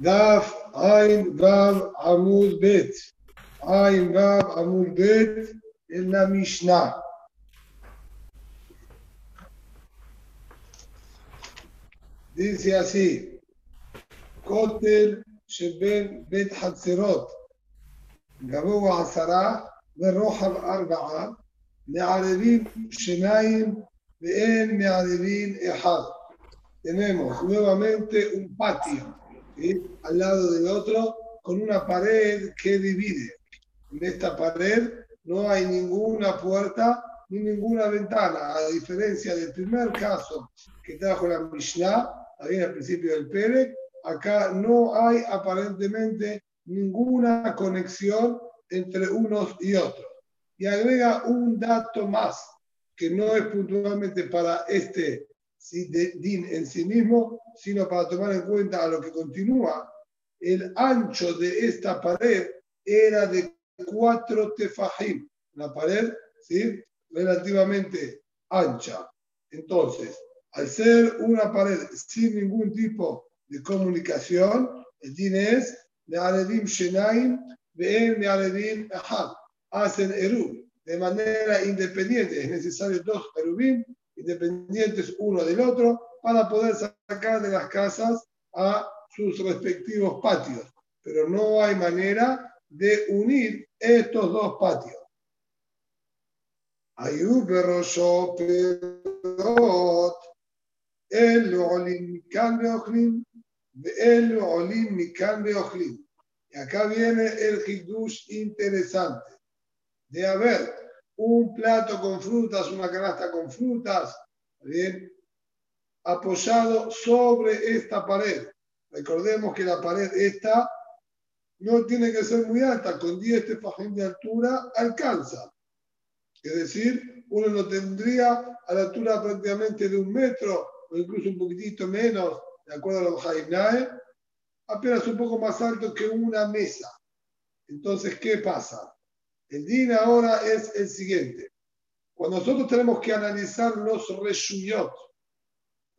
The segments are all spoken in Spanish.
דף ע"ו עמוד ב', ע"ו עמוד ב', אל המשנה. דין סיאסי, כותל שבין בית חצרות, גבוה עשרה ורוחב ארבעה, מערבים שניים ואין מערבים אחד. Tenemos nuevamente un patio. Al lado del otro con una pared que divide. En esta pared no hay ninguna puerta ni ninguna ventana, a diferencia del primer caso que trajo la Mishnah, ahí al principio del Pere, acá no hay aparentemente ninguna conexión entre unos y otros. Y agrega un dato más, que no es puntualmente para este din en sí mismo, sino para tomar en cuenta a lo que continúa. El ancho de esta pared era de cuatro tefajim, una pared ¿sí? relativamente ancha. Entonces, al ser una pared sin ningún tipo de comunicación, el din es Shenaim. Hacen Erub de manera independiente. Es necesario dos Erubim independientes uno del otro para poder sacar de las casas a sus respectivos patios. Pero no hay manera de unir estos dos patios. Ayub el olim el olim Y acá viene el hidush interesante de haber un plato con frutas, una canasta con frutas, bien, apoyado sobre esta pared. Recordemos que la pared esta no tiene que ser muy alta, con 10 tefajín de altura alcanza. Es decir, uno no tendría a la altura prácticamente de un metro o incluso un poquitito menos, de acuerdo a los Jainae, apenas un poco más alto que una mesa. Entonces, ¿qué pasa? El din ahora es el siguiente. Cuando nosotros tenemos que analizar los reshuyot,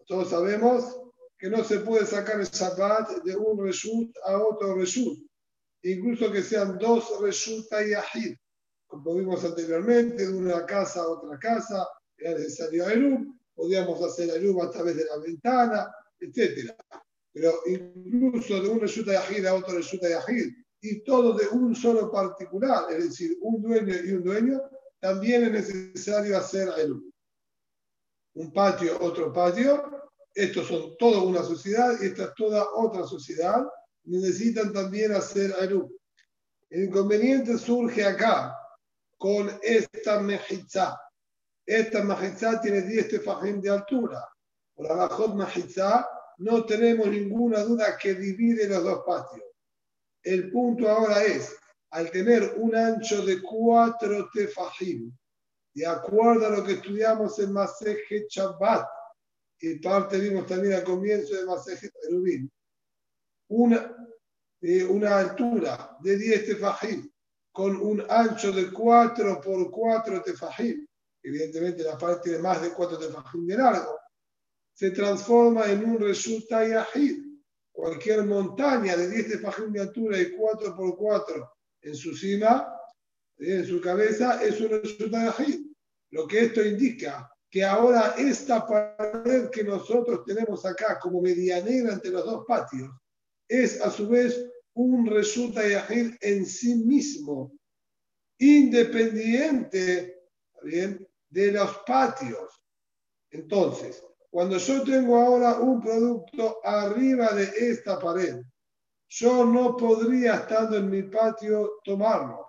todos sabemos que no se puede sacar el Shabbat de un reshut a otro reshut, incluso que sean dos reshut y ahid, como vimos anteriormente, de una casa a otra casa, era necesario Eruv, podíamos hacer Eruv a través de la ventana, etc. Pero incluso de un reshut y a otro reshut y y todo de un solo particular, es decir, un dueño y un dueño, también es necesario hacer el un patio, otro patio. Estos son toda una sociedad y esta es toda otra sociedad. Necesitan también hacer Aru. El inconveniente surge acá con esta mejizá. Esta mejizá tiene 10 tefajín de altura. Por la bajot mejizá no tenemos ninguna duda que divide los dos patios. El punto ahora es, al tener un ancho de cuatro tefajim, de acuerdo a lo que estudiamos en Maseje Shabbat, y parte vimos también al comienzo de Maseje Erubin, una, eh, una altura de 10 tefajim con un ancho de 4 por 4 tefajim, evidentemente la parte de más de 4 tefajim de largo, se transforma en un resulta yahid, cualquier montaña de 10 tefajim de altura y 4 por 4 en su cima, en su cabeza, es un de Lo que esto indica que ahora esta pared que nosotros tenemos acá como medianera entre los dos patios es a su vez un resulta de en sí mismo, independiente de los patios. Entonces, cuando yo tengo ahora un producto arriba de esta pared, yo no podría, estando en mi patio, tomarlo.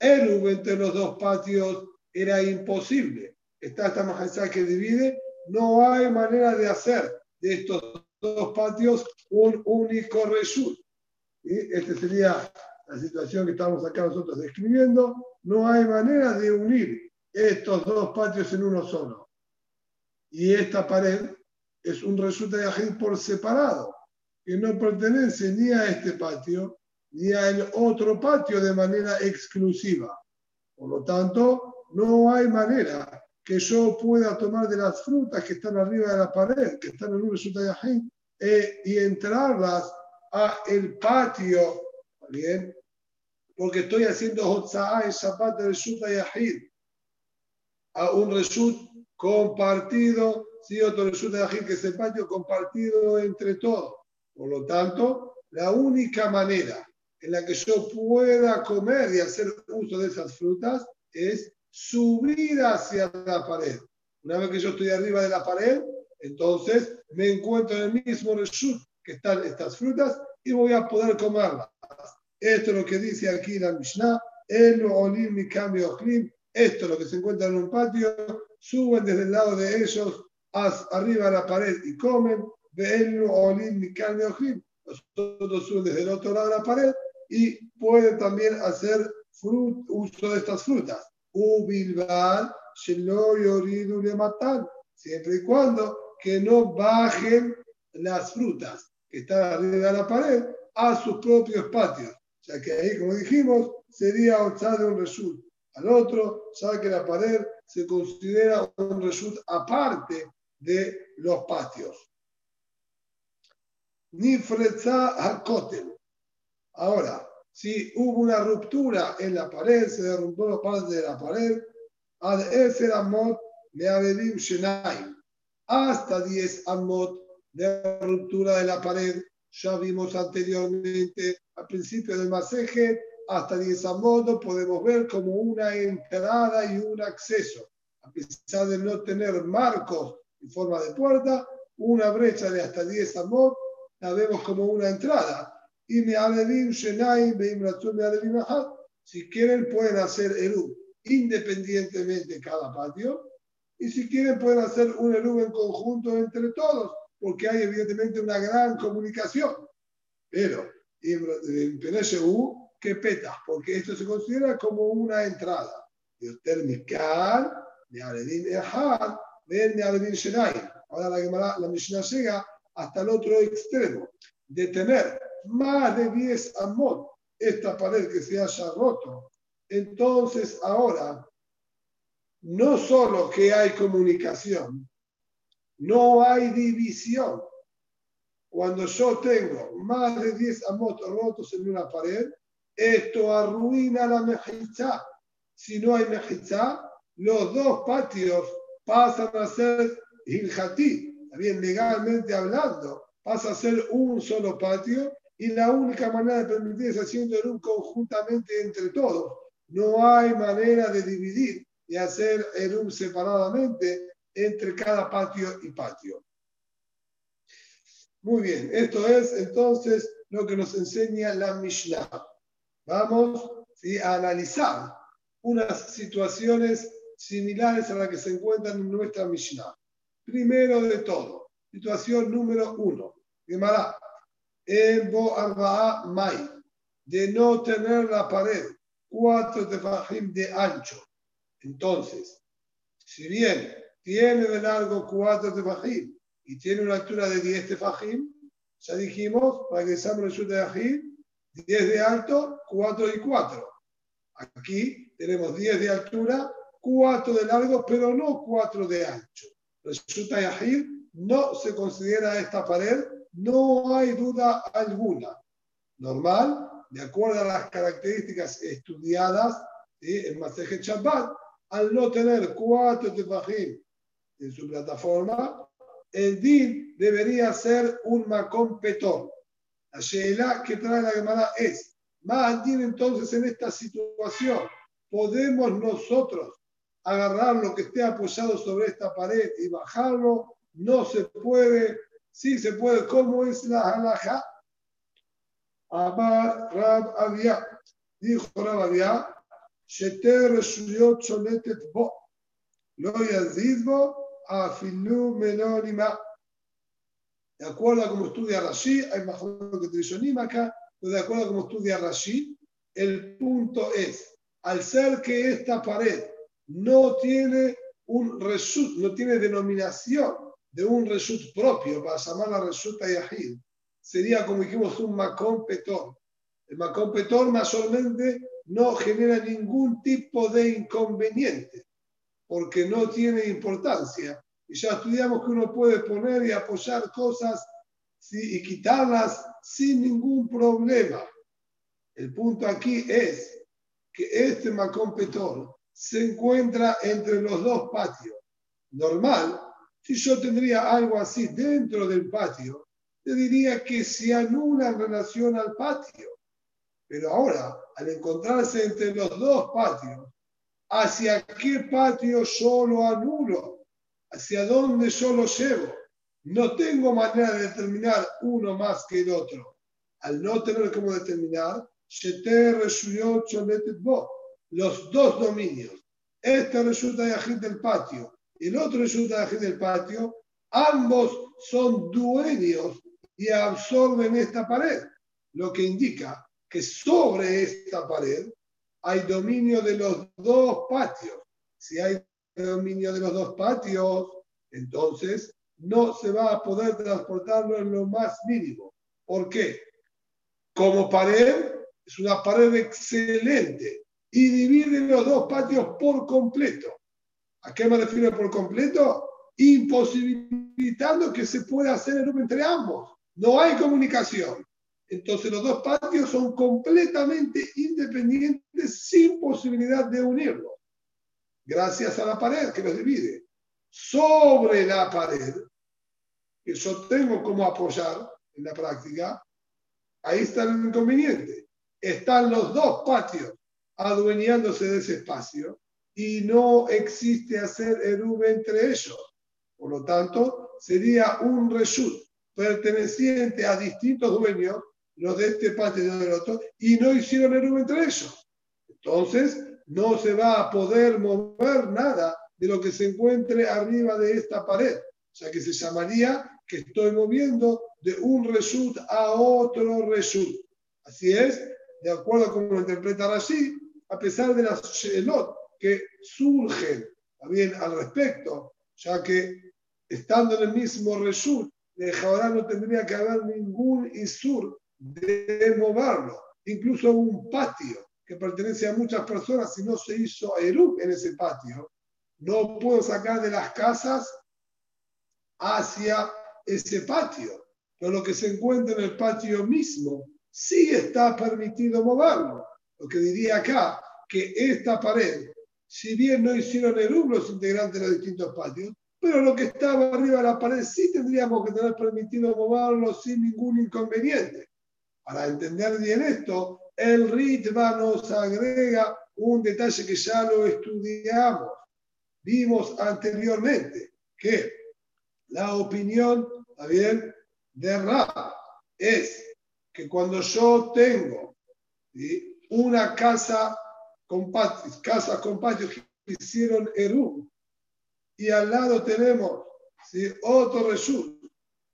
El entre los dos patios era imposible. Está esta majestad que divide. No hay manera de hacer de estos dos patios un único reshut. Esta sería la situación que estamos acá nosotros describiendo. No hay manera de unir estos dos patios en uno solo y esta pared es un resultado de Ajid por separado, que no pertenece ni a este patio ni al otro patio de manera exclusiva. Por lo tanto, no hay manera que yo pueda tomar de las frutas que están arriba de la pared, que están en un resultado de Ajid, e, y entrarlas a el patio, ¿bien? Porque estoy haciendo Hotza'a en Shabbat de Reshut Yahid, a un Reshut compartido, sí, otro Reshut Yahid que es el patio compartido entre todos. Por lo tanto, la única manera en la que yo pueda comer y hacer uso de esas frutas es subir hacia la pared. Una vez que yo estoy arriba de la pared, entonces me encuentro en el mismo reshut que están estas frutas y voy a poder comerlas. Esto es lo que dice aquí la Mishnah. El olim mi cambio Esto es lo que se encuentra en un patio. Suben desde el lado de ellos arriba de la pared y comen. Nosotros suben desde el otro lado de la pared y pueden también hacer uso de estas frutas. Ubilbal, le matan, siempre y cuando que no bajen las frutas que están arriba de la pared a sus propios patios. Sea que ahí, como dijimos, sería de un result. Al otro, sabe que la pared se considera un result aparte de los patios. Ni a Kotel. Ahora, si hubo una ruptura en la pared, se derrumbó la parte de la pared, ad eser amot me shenaim, hasta 10 amot de ruptura de la pared, ya vimos anteriormente al principio del masaje, hasta 10 amot podemos ver como una entrada y un acceso. A pesar de no tener marcos en forma de puerta, una brecha de hasta 10 amot la vemos como una entrada y me alevim shenai me alevim Si quieren, pueden hacer Eru independientemente cada patio. Y si quieren, pueden hacer un Eru en conjunto entre todos, porque hay evidentemente una gran comunicación. Pero en PNSU, que peta, porque esto se considera como una entrada. Ahora la, la Mishnah llega hasta el otro extremo, de tener más de 10 amot esta pared que se haya roto. Entonces ahora, no solo que hay comunicación, no hay división. Cuando yo tengo más de 10 amot rotos en una pared, esto arruina la mejizá. Si no hay mejizá, los dos patios pasan a ser hiljatí, bien legalmente hablando, pasa a ser un solo patio y la única manera de permitir es haciendo un conjuntamente entre todos. No hay manera de dividir y hacer un separadamente entre cada patio y patio. Muy bien, esto es entonces lo que nos enseña la Mishnah. Vamos a analizar unas situaciones similares a las que se encuentran en nuestra Mishnah. Primero de todo, situación número uno. Gemara, en Bo Mai, de no tener la pared cuatro tefajim de ancho. Entonces, si bien tiene de largo cuatro tefajim y tiene una altura de 10 tefajim, ya dijimos, para que examen su tefajim, 10 de alto, 4 y 4. Aquí tenemos 10 de altura, 4 de largo, pero no 4 de ancho. Resulta Yahid no se considera esta pared no hay duda alguna. Normal, de acuerdo a las características estudiadas en Masejet Shabbat, al no tener cuatro tefajim en su plataforma, el din debería ser un macón petón. La sheela que trae la Gemara es, din entonces en esta situación, podemos nosotros agarrar lo que esté apoyado sobre esta pared y bajarlo, no se puede, Sí se puede. ¿Cómo es la halajá? Amar Rab Avia. Dijo Rab Avia, Sheter Reshuyot Sholetet Bo. Lo yazid bo afilu menonima. De acuerdo a cómo estudia Rashi, hay más que Trishonim acá, pero de acuerdo a cómo estudia Rashi, el punto es, al ser que esta pared no tiene un resut, no tiene denominación de un reshut propio para llamar la reshuta yahid, sería como dijimos un macón petor. El macón petor mayormente no genera ningún tipo de inconveniente, porque no tiene importancia. Y ya estudiamos que uno puede poner y apoyar cosas y quitarlas sin ningún problema. El punto aquí es que este Macón se encuentra entre los dos patios. Normal, si yo tendría algo así dentro del patio, te diría que se anula en relación al patio. Pero ahora, al encontrarse entre los dos patios, ¿hacia qué patio yo lo anulo? ¿Hacia dónde yo lo llevo? No tengo manera de determinar uno más que el otro. Al no tener cómo determinar, los dos dominios, este resulta agente del patio y el otro resulta agente del patio, ambos son dueños y absorben esta pared, lo que indica que sobre esta pared hay dominio de los dos patios. Si hay dominio de los dos patios, entonces no se va a poder transportarlo en lo más mínimo. ¿Por qué? Como pared, es una pared excelente y divide los dos patios por completo. ¿A qué me refiero por completo? Imposibilitando que se pueda hacer el entre ambos. No hay comunicación. Entonces los dos patios son completamente independientes sin posibilidad de unirlos. Gracias a la pared que los divide sobre la pared, que yo tengo como apoyar en la práctica, ahí está el inconveniente. Están los dos patios adueñándose de ese espacio y no existe hacer eruv entre ellos. Por lo tanto, sería un reshut perteneciente a distintos dueños, los de este patio y los del otro, y no hicieron eruv entre ellos. Entonces, no se va a poder mover nada de lo que se encuentre arriba de esta pared. O sea que se llamaría que estoy moviendo de un reshut a otro reshut. Así es, de acuerdo a cómo lo interpreta así, a pesar de las shelot que surgen también al respecto, ya que estando en el mismo reshut, de Jabará no tendría que haber ningún isur de moverlo, incluso un patio que pertenece a muchas personas, si no se hizo Erub en ese patio, no puedo sacar de las casas hacia ese patio. Pero lo que se encuentra en el patio mismo sí está permitido moverlo. Lo que diría acá, que esta pared, si bien no hicieron el los integrantes de los distintos patios, pero lo que estaba arriba de la pared sí tendríamos que tener permitido moverlo sin ningún inconveniente. Para entender bien esto, el Ritva nos agrega un detalle que ya lo estudiamos. Vimos anteriormente que la opinión, bien? De Ra es que cuando yo tengo una casa con patios, casas con patios que hicieron Eru, y al lado tenemos otro Reshut,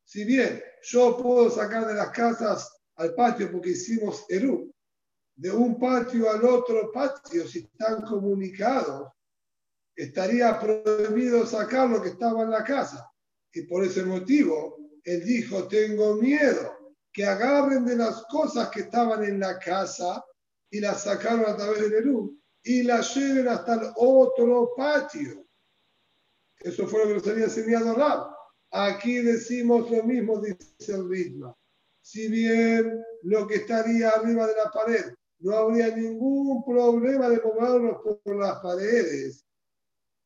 si bien yo puedo sacar de las casas al patio porque hicimos Eru, de un patio al otro patio, si están comunicados, estaría prohibido sacar lo que estaba en la casa. Y por ese motivo, él dijo, tengo miedo que agarren de las cosas que estaban en la casa y las sacaron a través del Eru y las lleven hasta el otro patio. Eso fue lo que nos había enseñado Rab. Aquí decimos lo mismo, dice el ritmo. Si bien lo que estaría arriba de la pared no habría ningún problema de moverlos por las paredes,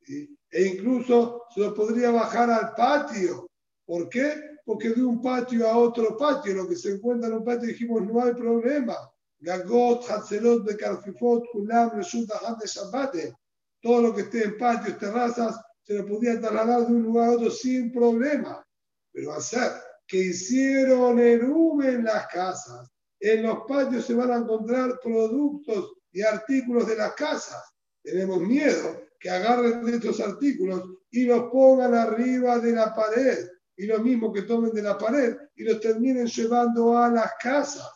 e incluso se lo podría bajar al patio. ¿Por qué? Porque de un patio a otro patio, lo que se encuentra en un patio, dijimos, no hay problema. Gagot, Hatzelot, Bekarfifot, Kulam, Resulta, de Shabate. Todo lo que esté en patios, terrazas, se lo podía trasladar de un lugar a otro sin problema. Pero hacer que hicieron erume en las casas, en los patios se van a encontrar productos y artículos de las casas. Tenemos miedo que agarren de estos artículos y los pongan arriba de la pared. Y lo mismo que tomen de la pared y los terminen llevando a las casas.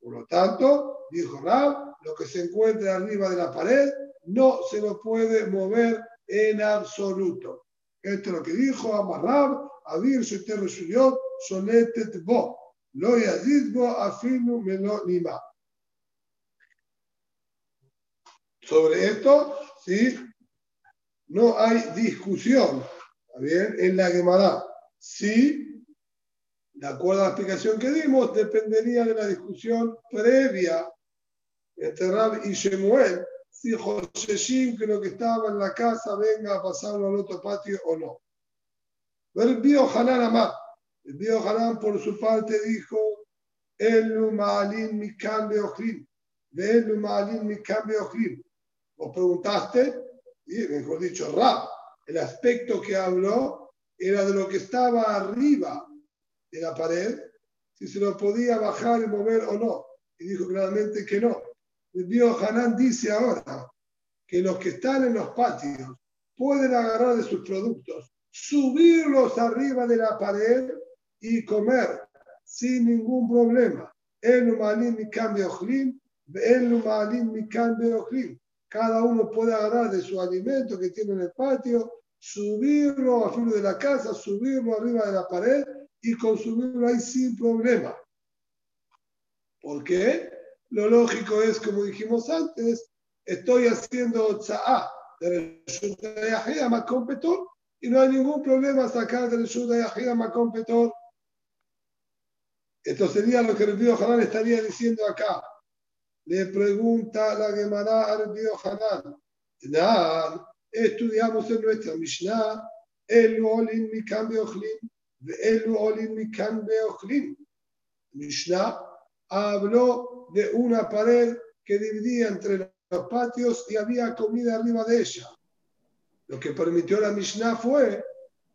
Por lo tanto, dijo Rab, lo que se encuentra arriba de la pared no se lo puede mover en absoluto. Esto es lo que dijo Amarrab, Abir Sheter Shuyot, Soletet Bo. Lo yazizbo afinu meno nima. Sobre esto, sí, no hay discusión bien? en la Gemara. Si De acuerdo a la explicación que dimos, dependería de la discusión previa entre Rab y Shemuel, si José que lo que estaba en la casa venga a pasarlo al otro patio o no. Bio Hanan más. El Bio Hanan por su parte dijo, El Ma'alim mi cambio El Ma'alim mi cambio Vos preguntaste, y mejor dicho, Rab, el aspecto que habló era de lo que estaba arriba de la pared, si se lo podía bajar y mover o no. Y dijo claramente que no. El Dios Hanan dice ahora que los que están en los patios pueden agarrar de sus productos, subirlos arriba de la pared y comer sin ningún problema. Cada uno puede agarrar de su alimento que tiene en el patio, subirlo a filo de la casa, subirlo arriba de la pared y consumirlo ahí sin problema. ¿Por qué? Lo lógico es, como dijimos antes, estoy haciendo tza'a de Reshut Yahid a Makompetor y no hay ningún problema sacar de Reshut Yahid a Makompetor. Esto sería lo que el Río Hanan estaría diciendo acá. Le pregunta la Gemara al Río Hanan. Estudiamos en nuestra Mishnah el Olin Mikan Beochlin, el Olin Mikan Beochlin. Mishnah habló de una pared que dividía entre los patios y había comida arriba de ella. Lo que permitió la Mishnah fue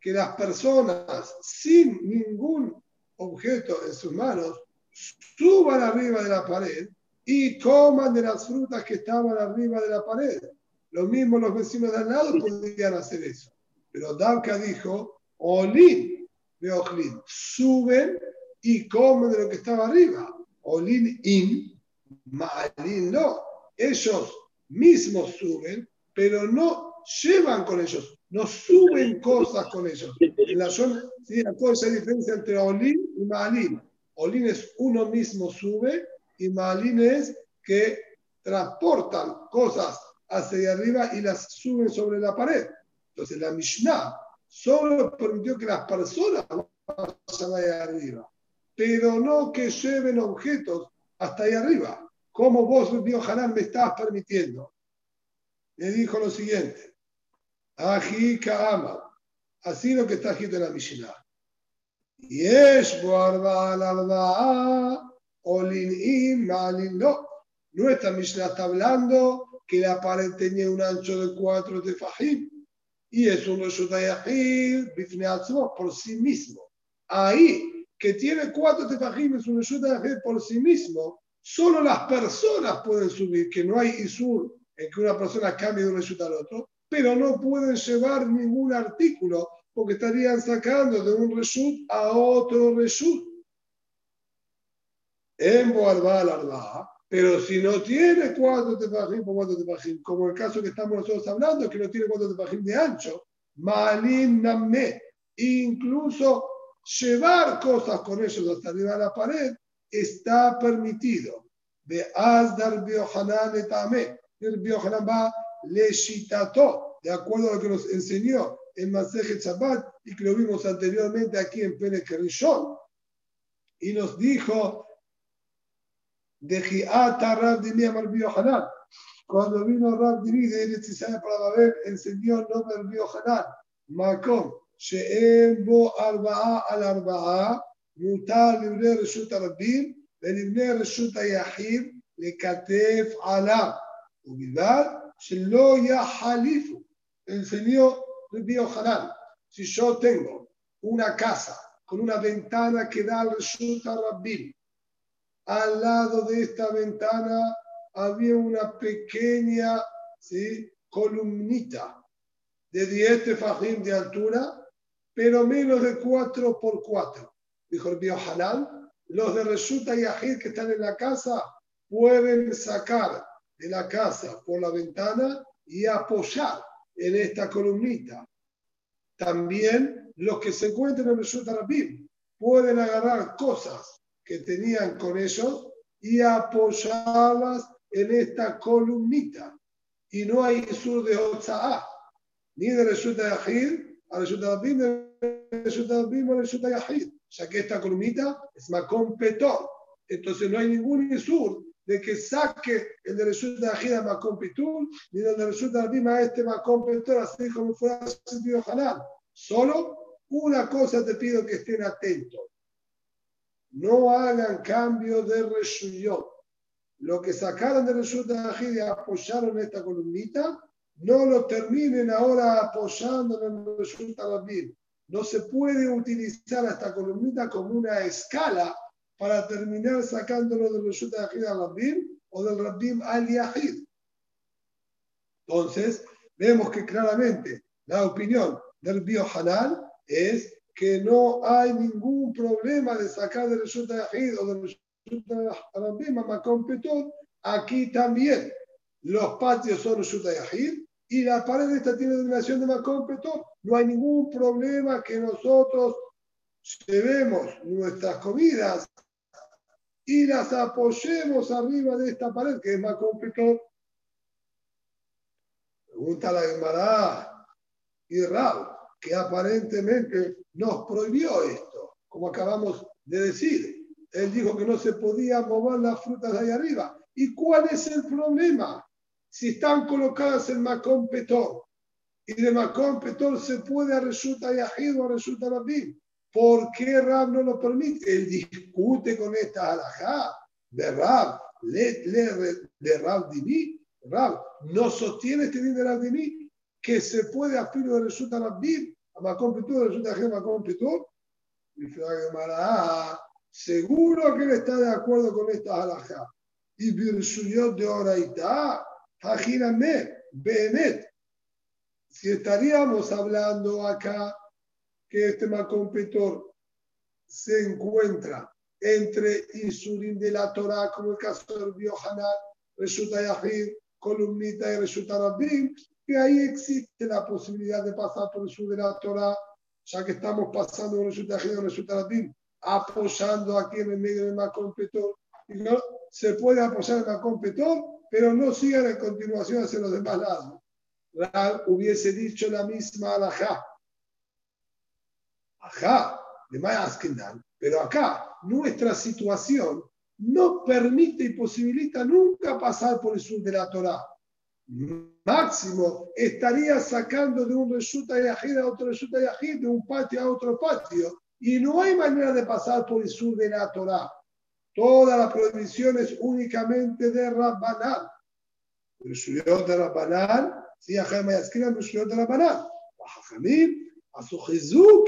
que las personas sin ningún objeto en sus manos suban arriba de la pared y coman de las frutas que estaban arriba de la pared. Lo mismo los vecinos de al lado podían hacer eso. Pero Davka dijo, Olin, suben y comen de lo que estaba arriba. Olin in, Ma'alin no. Ellos mismos suben, pero no llevan con ellos, no suben cosas con ellos. En la zona, ¿sí? esa diferencia entre Olin y Ma'alin. Olin es uno mismo sube y Ma'alin es que transportan cosas hacia arriba y las suben sobre la pared. Entonces la Mishnah solo permitió que las personas vayan ahí arriba pero no que lleven objetos hasta ahí arriba. Como vos, Dios Hanan, me estás permitiendo. Le dijo lo siguiente: Ají ama. Así lo que está escrito en la Mishnah. Y es olin no. Nuestra Mishnah está hablando que la pared tenía un ancho de cuatro tefajim y es un Reshutayahid por sí mismo. Ahí que tiene cuatro tefajim es un de por sí mismo, solo las personas pueden subir, que no hay isur en que una persona cambie de un reshut al otro, pero no pueden llevar ningún artículo porque estarían sacando de un reshut a otro reshut. En Boarba al pero si no tiene cuatro tefajim por cuatro tefajim, como el caso que estamos nosotros hablando, que no tiene cuatro tefajim de ancho, malin incluso llevar cosas con ellos hasta arriba de la pared está permitido. De Asdar Biohanan etame. El Biohanan va le de acuerdo a lo que nos enseñó en Masejet Shabbat y que lo vimos anteriormente aquí en Pene Rishon. Y nos dijo de Giata Rab Dimi Amar Biohanan. Cuando vino Rab Dimi de Eretz para Babel, enseñó el nombre del Biohanan. Macom שאין בו ארבעה על ארבעה, מותר לבני רשות הרבים ולבני רשות היחיד לכתף עליו, ובלבד Shelo Halifu, enseñó Rabbi Ojalán. Si yo tengo una casa con una ventana que da al Shuta Rabbi, al lado de esta ventana había una pequeña ¿sí? columnita de 10 tefajim de altura, pero menos de 4 por 4. Dijo el Biohalán, los de Resulta y Ajir que están en la casa pueden sacar de la casa por la ventana y apoyar en esta columnita. También los que se encuentran en Reshuta Rabim pueden agarrar cosas que tenían con ellos y apoyarlas en esta columnita. Y no hay sur de Otsa'a, ni de Reshuta Ajid a Reshut Abim, Reshut Abim o Reshut Yahid. ya que esta columnita es Macón Petor. Entonces no hay ningún Isur de que saque el de resulta de Ajida Macón Pitul, ni el de resulta de a este Macón Petor, así como fuera sentido Hanal. Solo una cosa te pido que estén atentos. No hagan cambio de reshuyot. Lo que sacaron de resulta de Ajida y apoyaron esta columnita, no lo terminen ahora apoyando en el resulta de No se puede utilizar esta columnita como una escala para terminar sacándolo del Reshut Yahid al Rabbim o del Rabbim al Yahid. Entonces, vemos que claramente la opinión del Biohanal es que no hay ningún problema de sacar del Reshut Yahid o del Reshut Rabbim a Makom Aquí también los patios son Reshut Yahid y la pared esta tiene denominación de Makom No hay ningún problema que nosotros llevemos nuestras comidas y las apoyemos arriba de esta pared, que es más complicado. Pregunta la Gemara y Raúl, que aparentemente nos prohibió esto, como acabamos de decir. Él dijo que no se podía mover las frutas de ahí arriba. ¿Y cuál es el problema? Si están colocadas en Macón Petor, y de Macón Petor se puede a resulta Yahid o a resulta Rabin. ¿Por qué Rab no lo permite? Él discute con esta alajá de Rab, le, le, de Rab Dini. Rab no sostiene este din de Rab Dini que se puede afirmar de resulta Rabbim, a Macón Petur, resulta que Macón Petur. Dice la seguro que él está de acuerdo con esta alajá. Y Birshuyot de Oraitá, Hajirame, Benet. Si estaríamos hablando acá que este macompetor se encuentra entre Isurim de la Torah, como el caso del Biohanan, resulta Yahid, columnita y resulta Rabbim, que ahí existe la posibilidad de pasar por el sur de la Torah, ya que estamos pasando por resulta Yahid o resulta Rabbim, apoyando aquí en el medio del macompetor. No, se puede apoyar el macompetor, pero no sigan en continuación hacia los demás lados. hubiese dicho la misma alajá Ajá, de pero acá nuestra situación no permite y posibilita nunca pasar por el sur de la Torah. Máximo estaría sacando de un resulta yajid a otro resulta yajid, de un patio a otro patio, y no hay manera de pasar por el sur de la Torah. Toda la prohibición es únicamente de Rabbanán. El de Rabbanán, si Ajá Mayaskin, el de Rabbanán a su Jesús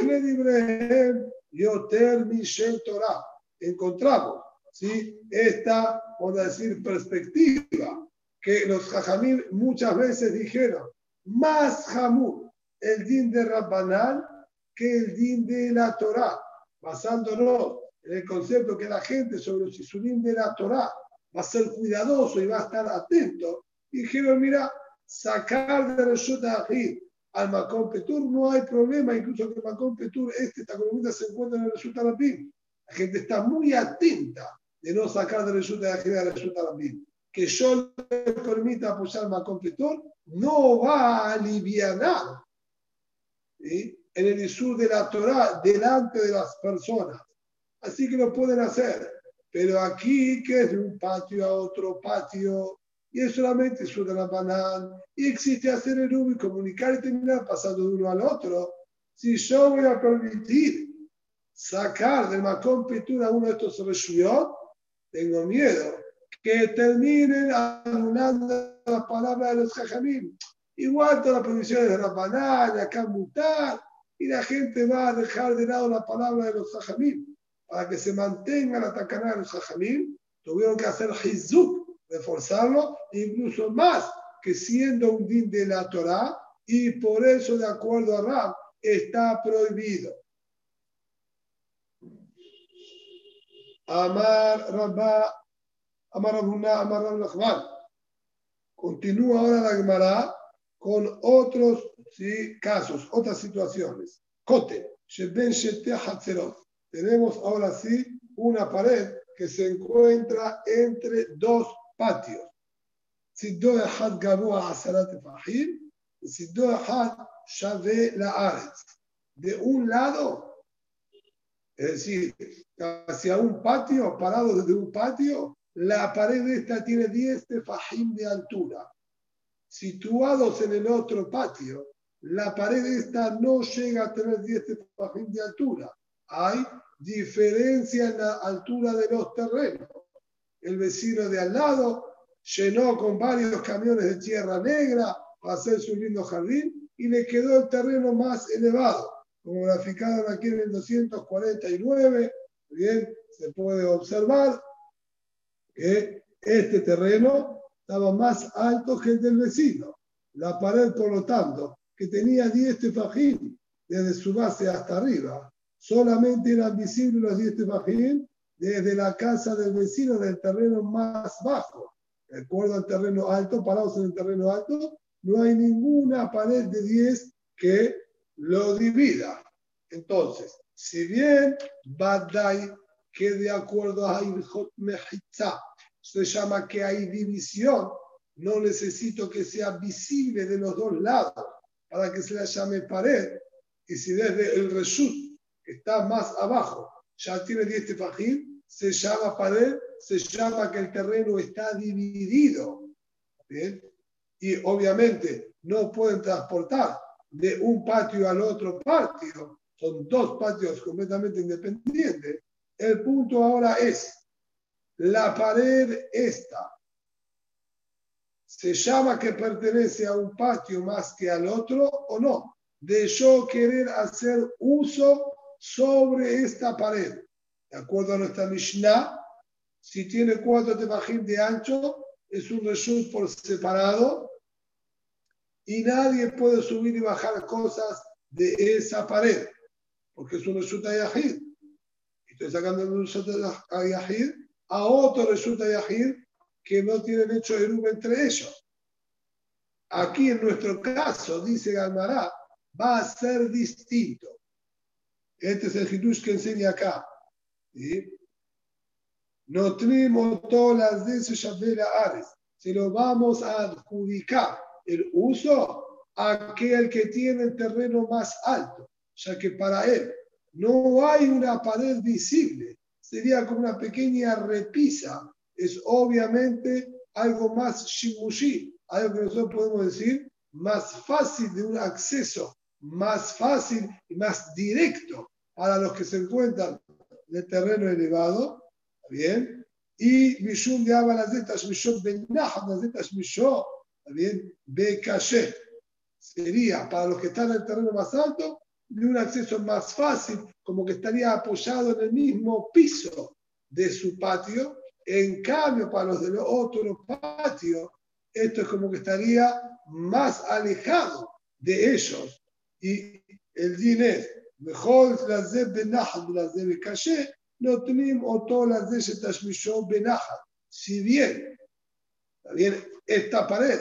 Yoter Michel Torah. Encontramos ¿sí? esta, vamos a perspectiva que los Jajamil muchas veces dijeron, más Hamur, el din de Rabbanal que el din de la Torah, basándonos en el concepto que la gente sobre el sisurín de la Torah va a ser cuidadoso y va a estar atento, dijeron, mira, sacar de Reshut Ajit al Macón Petur, no hay problema, incluso que Macón Petur, este, esta columna se encuentra en el resultado Lapín. La gente está muy atenta de no sacar del resultado de la del resultado Lapín. Que yo le permita apoyar al Macón Petur, no va a aliviar en el sur de la Torah delante de las personas. Así que lo pueden hacer. Pero aquí, que es de un patio a otro patio, y es solamente su banal y existe hacer el y comunicar y terminar pasando de uno al otro. Si yo voy a permitir sacar del Macón Pintura uno de estos reshuyot, tengo miedo que terminen anulando las palabras de los jajamim. Igual todas las provisiones de banal, acá mutar, y la gente va a dejar de lado la palabra de los jajamim. Para que se mantenga la tacana de los jajamim, tuvieron que hacer hizuk reforzarlo, incluso más que siendo un din de la Torah, y por eso, de acuerdo a Rab, está prohibido. Amar Rabba, Amar Rabuna, Amar Rabba Continúa ahora la Gemara con otros ¿sí? casos, otras situaciones. Cote, Tenemos ahora sí una pared que se encuentra entre dos patios. צידו אחד גבוה עשרה טפחים, וצידו אחד שווה לארץ. De un lado es decir, hacia un patio, parado desde un patio, la pared esta tiene 10 tefajim de altura. Situados en el otro patio, la pared esta no llega a tener 10 tefajim de altura. Hay diferencia en la altura de los terrenos. El vecino de al lado llenó con varios camiones de tierra negra para hacer su lindo jardín y le quedó el terreno más elevado. Como graficaron aquí en el 249, bien, se puede observar que este terreno estaba más alto que el del vecino. La pared, por lo tanto, que tenía 10 tefajín desde su base hasta arriba, solamente eran visibles los 10 tefajín desde la casa del vecino del terreno más bajo. De acuerdo al terreno alto, parados en el terreno alto, no hay ninguna pared de 10 que lo divida. Entonces, si bien Badai, que de acuerdo a Ilhot Mejitza, se llama que hay división, no necesito que sea visible de los dos lados para que se la llame pared. Y si desde el Reshut, que está más abajo, ya tiene 10 tefajim, se llama pared, se llama que el terreno está dividido. Y obviamente no pueden transportar de un patio al otro patio, son dos patios completamente independientes. El punto ahora es, la pared esta se llama que pertenece a un patio más que al otro o no, de yo querer hacer uso sobre esta pared. De acuerdo a nuestra Mishnah, si tiene cuatro tefajim de ancho, es un reshut por separado y nadie puede subir y bajar cosas de esa pared, porque es un reshut ayahid. Estoy sacando un reshut ayahid a otro reshut ayahid que no tienen hecho Erub entre ellos. Aquí en nuestro caso, dice Galmará, va a ser distinto. Este es el Hidush que enseña acá. Tenemos todas las de Ares. Se lo vamos a adjudicar el uso a aquel que tiene el terreno más alto, ya que para él no hay una pared visible, sería como una pequeña repisa. Es obviamente algo más shimushi, algo que nosotros podemos decir más fácil de un acceso, más fácil y más directo para los que se encuentran de terreno elevado, ¿bien? Y Mishum de Abalazetas Mishom Benah, Lazetas Mishom, ¿bien? Bekashe. Sería para los que están en el terreno más alto, de un acceso más fácil, como que estaría apoyado en el mismo piso de su patio. En cambio, para los del otro patio, esto es como que estaría más alejado de ellos. Y el din es, la caché, no tenemos todas las de benahad. Si bien, bien, esta pared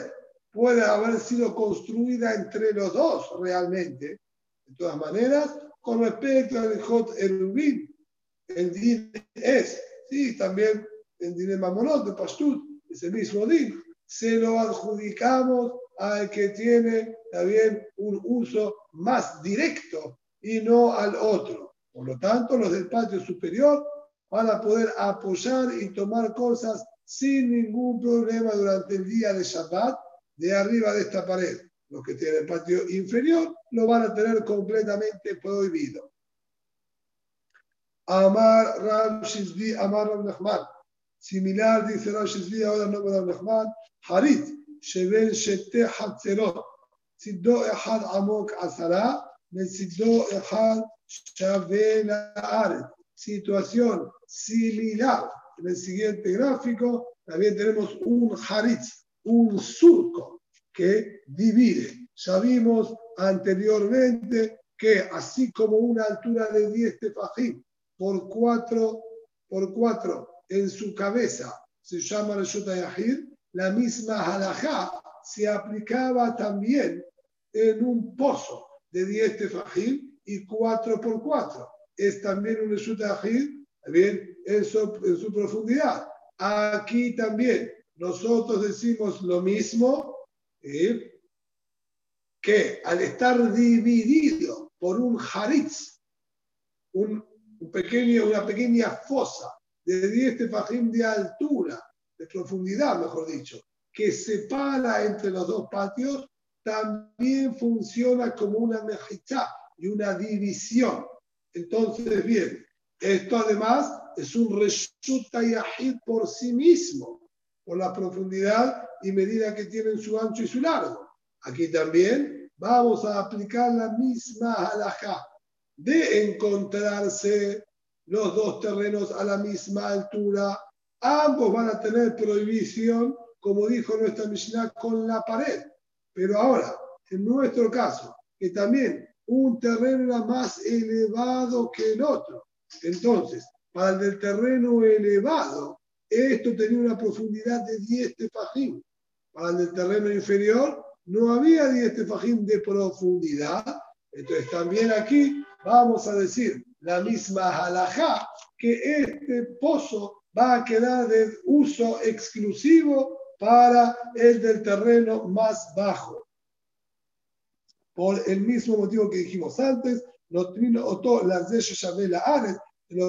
puede haber sido construida entre los dos realmente, de todas maneras, con respecto al Jot Erubin, el din es, sí, también el din Mamonot de Pashtut, ese mismo din, se lo adjudicamos al que tiene también un uso más directo y no al otro. Por lo tanto, los del patio superior van a poder apoyar y tomar cosas sin ningún problema durante el día de Shabbat de arriba de esta pared. Los que tienen el patio inferior lo van a tener completamente prohibido. Amar Ram Shizbi, Amar Ram Nachman. Similar, dice Ram Shizbi, ahora no Ram Nachman. Harit, Sheben Shete Hatzerot. Siddo Ehad Amok Azara. Metzidó Ejad Shavel Situación similar. En el siguiente gráfico también tenemos un haritz, un surco que divide. Ya vimos anteriormente que así como una altura de 10 tefajín por 4 por 4 en su cabeza se llama Reshut Yahid, la misma halajá se aplicaba también en un pozo de 10 tefajim y 4 por 4. Es también un Reshut bien, en su, en su profundidad. Aquí también nosotros decimos lo mismo, que al estar dividido por un haritz, un pequeño, una pequeña fosa de 10 tefajim de altura, de profundidad, mejor dicho, que separa entre los dos patios, también funciona como una mejitá y una división. Entonces, bien, esto además es un resulta yahid por sí mismo, por la profundidad y medida que tienen su ancho y su largo. Aquí también vamos a aplicar la misma halajá de encontrarse los dos terrenos a la misma altura. Ambos van a tener prohibición, como dijo nuestra Mishnah, con la pared. Pero ahora, en nuestro caso, que también un terreno era más elevado que el otro. Entonces, para el del terreno elevado, esto tenía una profundidad de 10 tefajim. Para el del terreno inferior, no había 10 tefajim de profundidad. Entonces, también aquí vamos a decir la misma halajá, que este pozo va a quedar de uso exclusivo para el del terreno más bajo. Por el mismo motivo que dijimos antes, lo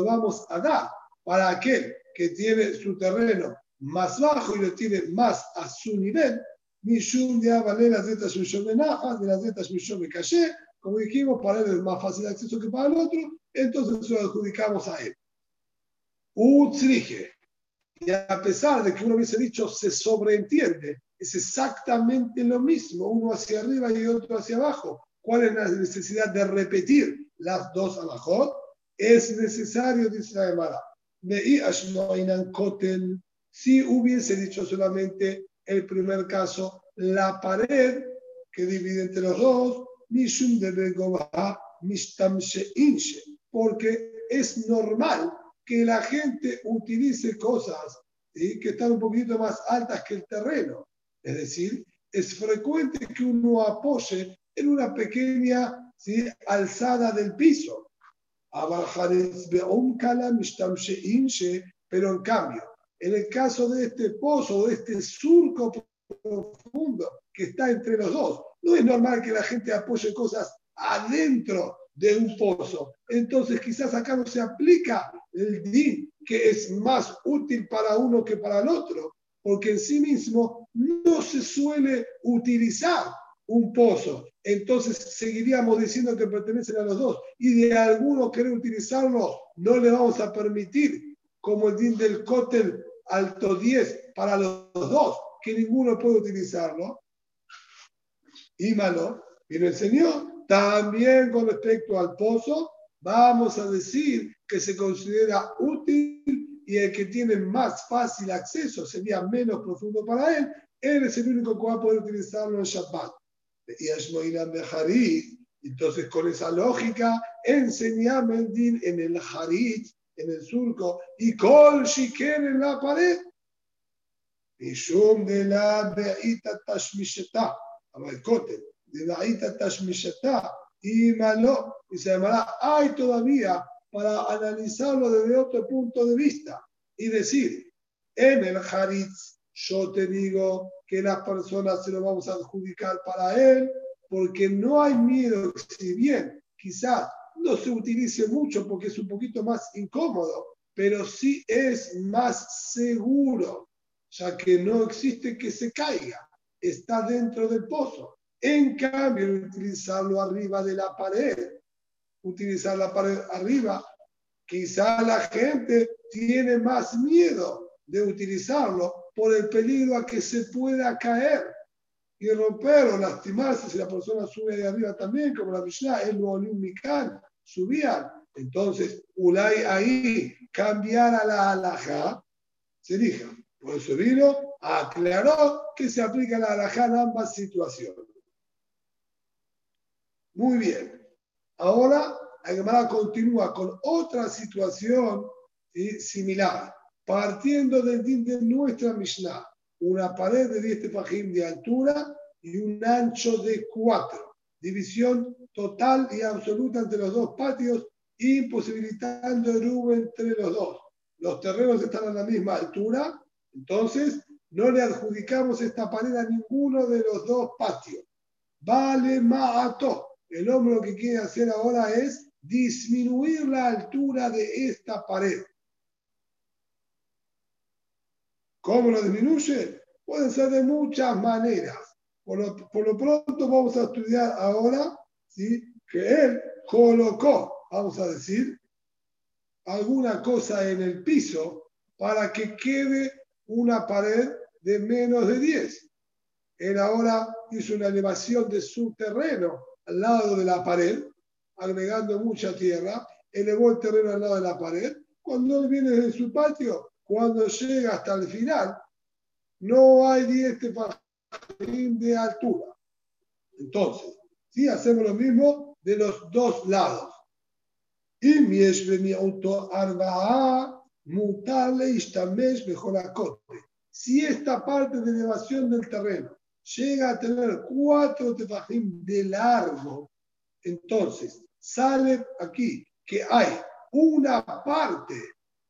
vamos a dar para aquel que tiene su terreno más bajo y lo tiene más a su nivel, como dijimos, para él es más fácil de acceso que para el otro, entonces lo adjudicamos a él. Utsrige, y a pesar de que uno hubiese dicho se sobreentiende, es exactamente lo mismo, uno hacia arriba y otro hacia abajo. ¿Cuál es la necesidad de repetir las dos alajot? Es necesario, dice la Gemara, si hubiese dicho solamente el primer caso, la pared que divide entre los dos, porque es normal que la gente utilice cosas que están un poquito más altas que el terreno. Es decir, es frecuente que uno apoye en una pequeña alzada del piso. Pero en cambio, en el caso de este pozo, de este surco profundo que está entre los dos, no es normal que la gente apoye cosas adentro de un pozo. Entonces quizás acá no se aplica el DIN, que es más útil para uno que para el otro, porque en sí mismo no se suele utilizar un pozo. Entonces seguiríamos diciendo que pertenecen a los dos. Y de alguno quiere utilizarlo, no le vamos a permitir, como el DIN del cótel alto 10 para los dos, que ninguno puede utilizarlo y malo, y lo enseñó. También con respecto al pozo, vamos a decir que se considera útil y el que tiene más fácil acceso sería menos profundo para él, él es el único que va a poder utilizarlo en Shabbat. Entonces con esa lógica enseñame el din en el Harit, en el surco, y Kol Shiken en la pared. Y de la Beita Tashmisheta de Daita Tashmishata, y malo, y se llamará, hay todavía para analizarlo desde otro punto de vista y decir, en el Haritz, yo te digo que las personas se lo vamos a adjudicar para él, porque no hay miedo, si bien quizás no se utilice mucho porque es un poquito más incómodo, pero sí es más seguro, ya que no existe que se caiga está dentro del pozo. En cambio, utilizarlo arriba de la pared, utilizar la pared arriba, quizá la gente tiene más miedo de utilizarlo por el peligro a que se pueda caer y romper o lastimarse si la persona sube de arriba también, como la Mishnah, el Mikan, subían. Entonces, Ulay ahí cambiar a la alhaja, se dijo. Por eso vino, aclaró que se aplica la alajá en ambas situaciones. Muy bien. Ahora, Agamara continúa con otra situación similar, partiendo del din de nuestra Mishnah, una pared de 10 tefajim de altura y un ancho de 4, división total y absoluta entre los dos patios, imposibilitando el rubo entre los dos. Los terrenos están a la misma altura, entonces, no le adjudicamos esta pared a ninguno de los dos patios. Vale Maato. El hombre lo que quiere hacer ahora es disminuir la altura de esta pared. ¿Cómo lo disminuye? Pueden ser de muchas maneras. Por lo, pronto vamos a estudiar ahora ¿sí? que él colocó, vamos a decir, alguna cosa en el piso para que quede una pared de menos de 10. Él ahora hizo una elevación de su terreno al lado de la pared, agregando mucha tierra, elevó el terreno al lado de la pared. Cuando él viene de su patio, cuando llega hasta el final, no hay 10 de altura. Entonces, si hacemos lo mismo de los dos lados. Y mi auto arba mutarle y mejor. Si esta parte de elevación del terreno llega a tener cuatro tefajim de largo, entonces sale aquí que hay una parte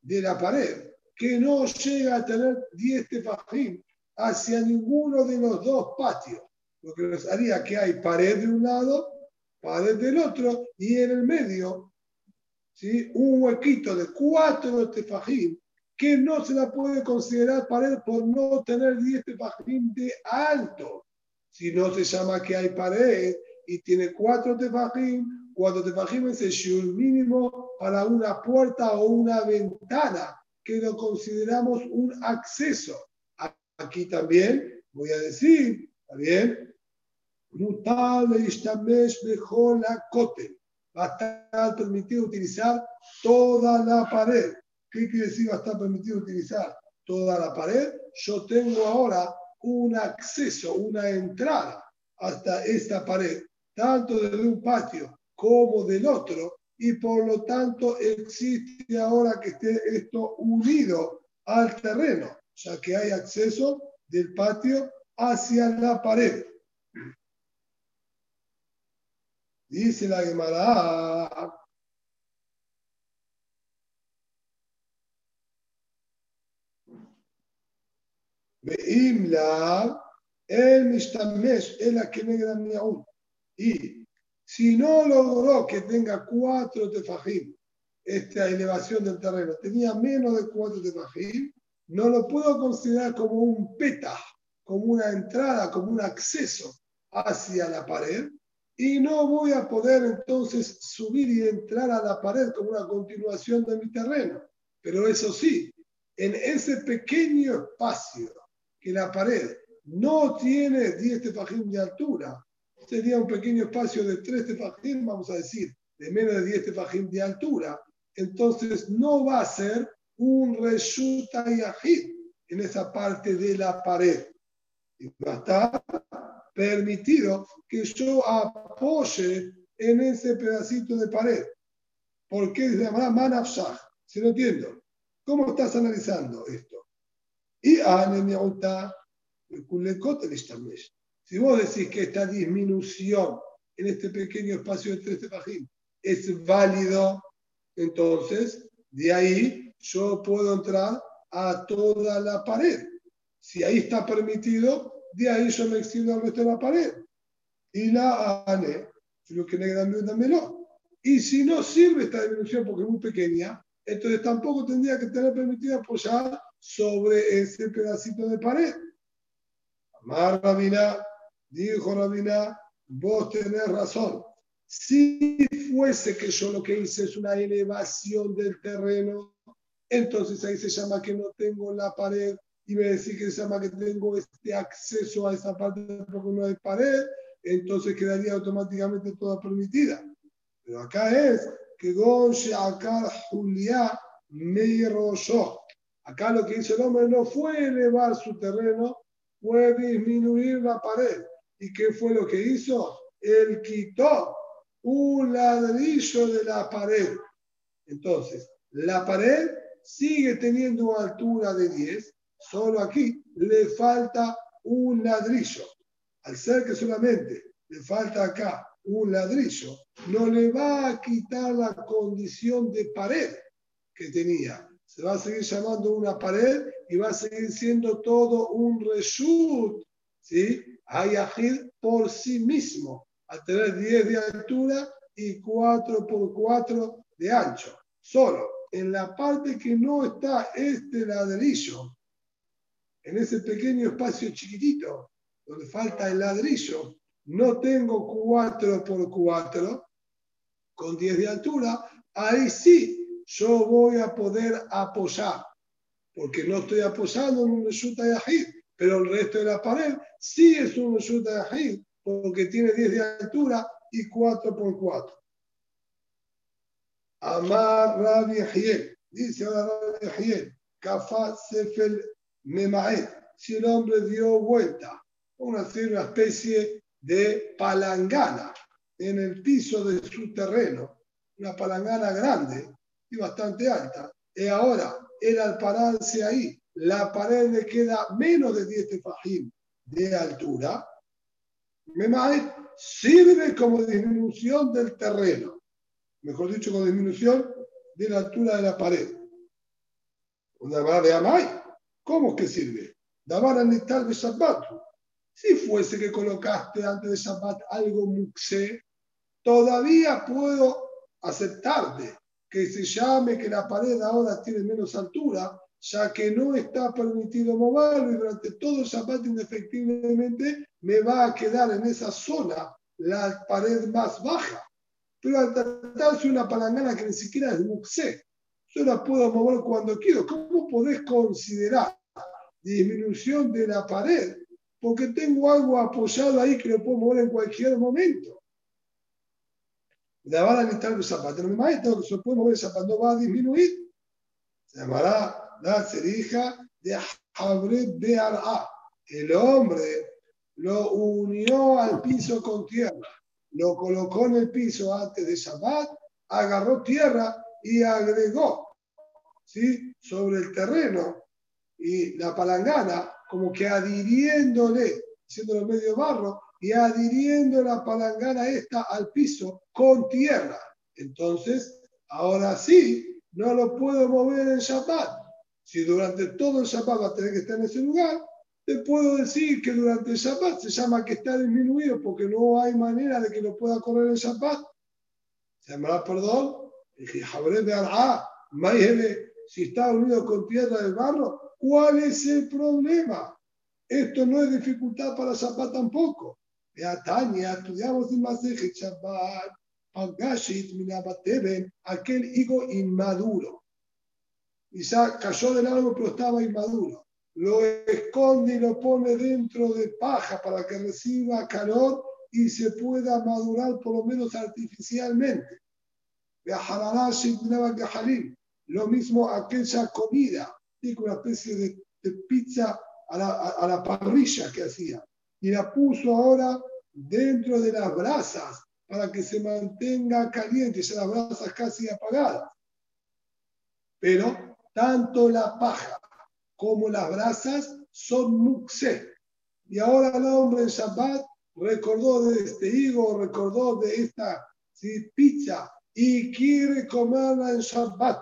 de la pared que no llega a tener 10 tefajim hacia ninguno de los dos patios, lo que nos haría que hay pared de un lado, pared del otro, y en el medio, ¿sí? un huequito de cuatro tefajim que no se la puede considerar pared por no tener 10 tefajim de alto. Si no se llama que hay pared y tiene cuatro tefajim, cuatro tefajim es el mínimo para una puerta o una ventana, que lo consideramos un acceso. Aquí también voy a decir, ¿está bien? Va a estar permitido utilizar toda la pared. ¿Qué quiere decir va a estar permitido utilizar toda la pared? Yo tengo ahora un acceso, una entrada hasta esta pared, tanto desde un patio como del otro, y por lo tanto existe ahora que esté esto unido al terreno, ya que hay acceso del patio hacia la pared. Dice la Gemara, Veimla, el Mishtamesh, que me aún. Y si no logró que tenga cuatro tefajim, esta elevación del terreno, tenía menos de cuatro tefajim, no lo puedo considerar como un peta, como una entrada, como un acceso hacia la pared, y no voy a poder entonces subir y entrar a la pared como una continuación de mi terreno. Pero eso sí, en ese pequeño espacio que la pared no tiene 10 tefajim de altura, sería un pequeño espacio de 3 tefajim, vamos a decir, de menos de 10 tefajim de altura, entonces no va a ser un resulta y en esa parte de la pared. Y va a estar permitido que yo apoye en ese pedacito de pared. ¿Por qué se llama manafshah? ¿Se lo entiendo? ¿Cómo estás analizando esto? Y si vos decís que esta disminución en este pequeño espacio de tres tefajim es válido, entonces de ahí yo puedo entrar a toda la pared. Si ahí está permitido, de ahí yo me extiendo al resto de la pared. Y la ane, lo que dámelo. Y si no sirve esta disminución porque es muy pequeña, entonces tampoco tendría que tener permitido apoyar sobre ese pedacito de pared. Amar Rabina, dijo Rabina, vos tenés razón. Si fuese que yo lo que hice es una elevación del terreno, entonces ahí se llama que no tengo la pared y me decís que se llama que tengo este acceso a esa parte porque no hay pared, entonces quedaría automáticamente toda permitida. Pero acá es que Gonche acá Julia me rolló. Acá lo que hizo el hombre no fue elevar su terreno, fue disminuir la pared. ¿Y qué fue lo que hizo? Él quitó un ladrillo de la pared. Entonces, la pared sigue teniendo altura de 10, solo aquí le falta un ladrillo. Al ser que solamente le falta acá un ladrillo, no le va a quitar la condición de pared que tenía se va a seguir llamando una pared y va a seguir siendo todo un reshut, ¿sí? Hayahid por sí mismo. Al tener 10 de altura, y 4 por 4 de ancho. Solo en la parte que no está este ladrillo, en ese pequeño espacio chiquitito, donde falta el ladrillo, no tengo 4 por 4 con 10 de altura, ahí sí yo voy a poder apoyar, porque no estoy apoyando en un resulta Yahid, pero el resto de la pared sí es un resulta Yahid, porque tiene 10 de altura y 4 por 4. Amar Rabbi Hiel, dice ahora Rabbi Hiel, Kafat Sefel Memaet, si el hombre dio vuelta, una especie de palangana en el piso de su terreno, una palangana grande y bastante alta. Y ahora, él al pararse ahí, la pared le queda menos de 10 tefajim de altura, Memaet sirve como disminución del terreno, mejor dicho, como disminución de la altura de la pared. Una vara de Amay, ¿cómo que sirve? Dabar tal de Shabbat. Si fuese que colocaste antes de Shabbat algo muxe, todavía puedo aceptarte que se llame que la pared ahora tiene menos altura, ya que no está permitido moverlo y durante todo el Shabbat indefectiblemente me va a quedar en esa zona la pared más baja. Pero al tratarse una palangana que ni siquiera es muxé, yo la puedo mover cuando quiero. ¿Cómo podés considerar disminución de la pared? Porque tengo algo apoyado ahí que lo puedo mover en cualquier momento. La van a necesitar el zapato. No me imagino que se puede mover el zapato, va a disminuir. Se llamará la cerija de Habre Bear'a. El hombre lo unió al piso con tierra, lo colocó en el piso antes de Shabbat, agarró tierra y agregó ¿sí? sobre el terreno y la palangana, como que adhiriéndole, haciéndolo medio barro, y adhiriendo la palangana esta al piso con tierra. Entonces, ahora sí, no lo puedo mover en Shabbat. Si durante todo el Shabbat va a tener que estar en ese lugar, te puedo decir que durante el Shabbat se llama que está disminuido porque no hay manera de que lo pueda correr el Shabbat. Se llamará perdón. Si está unido con tierra del barro, ¿cuál es el problema? Esto no es dificultad para Shabbat tampoco. Tania, estudiamos en Masejet Shabbat, Pagashit Minabateben, aquel higo inmaduro. Quizá cayó del árbol, pero estaba inmaduro lo esconde y lo pone dentro de paja para que reciba calor y se pueda madurar por lo menos artificialmente. Lo mismo aquella comida, una especie de, pizza a la, a la, parrilla que hacía. Y la puso ahora dentro de las brasas para que se mantenga caliente, ya las brasas casi apagadas. Pero tanto la paja como las brasas son muxe. Y ahora el hombre en Shabbat recordó de este higo, recordó de esta pizza y quiere comerla en Shabbat.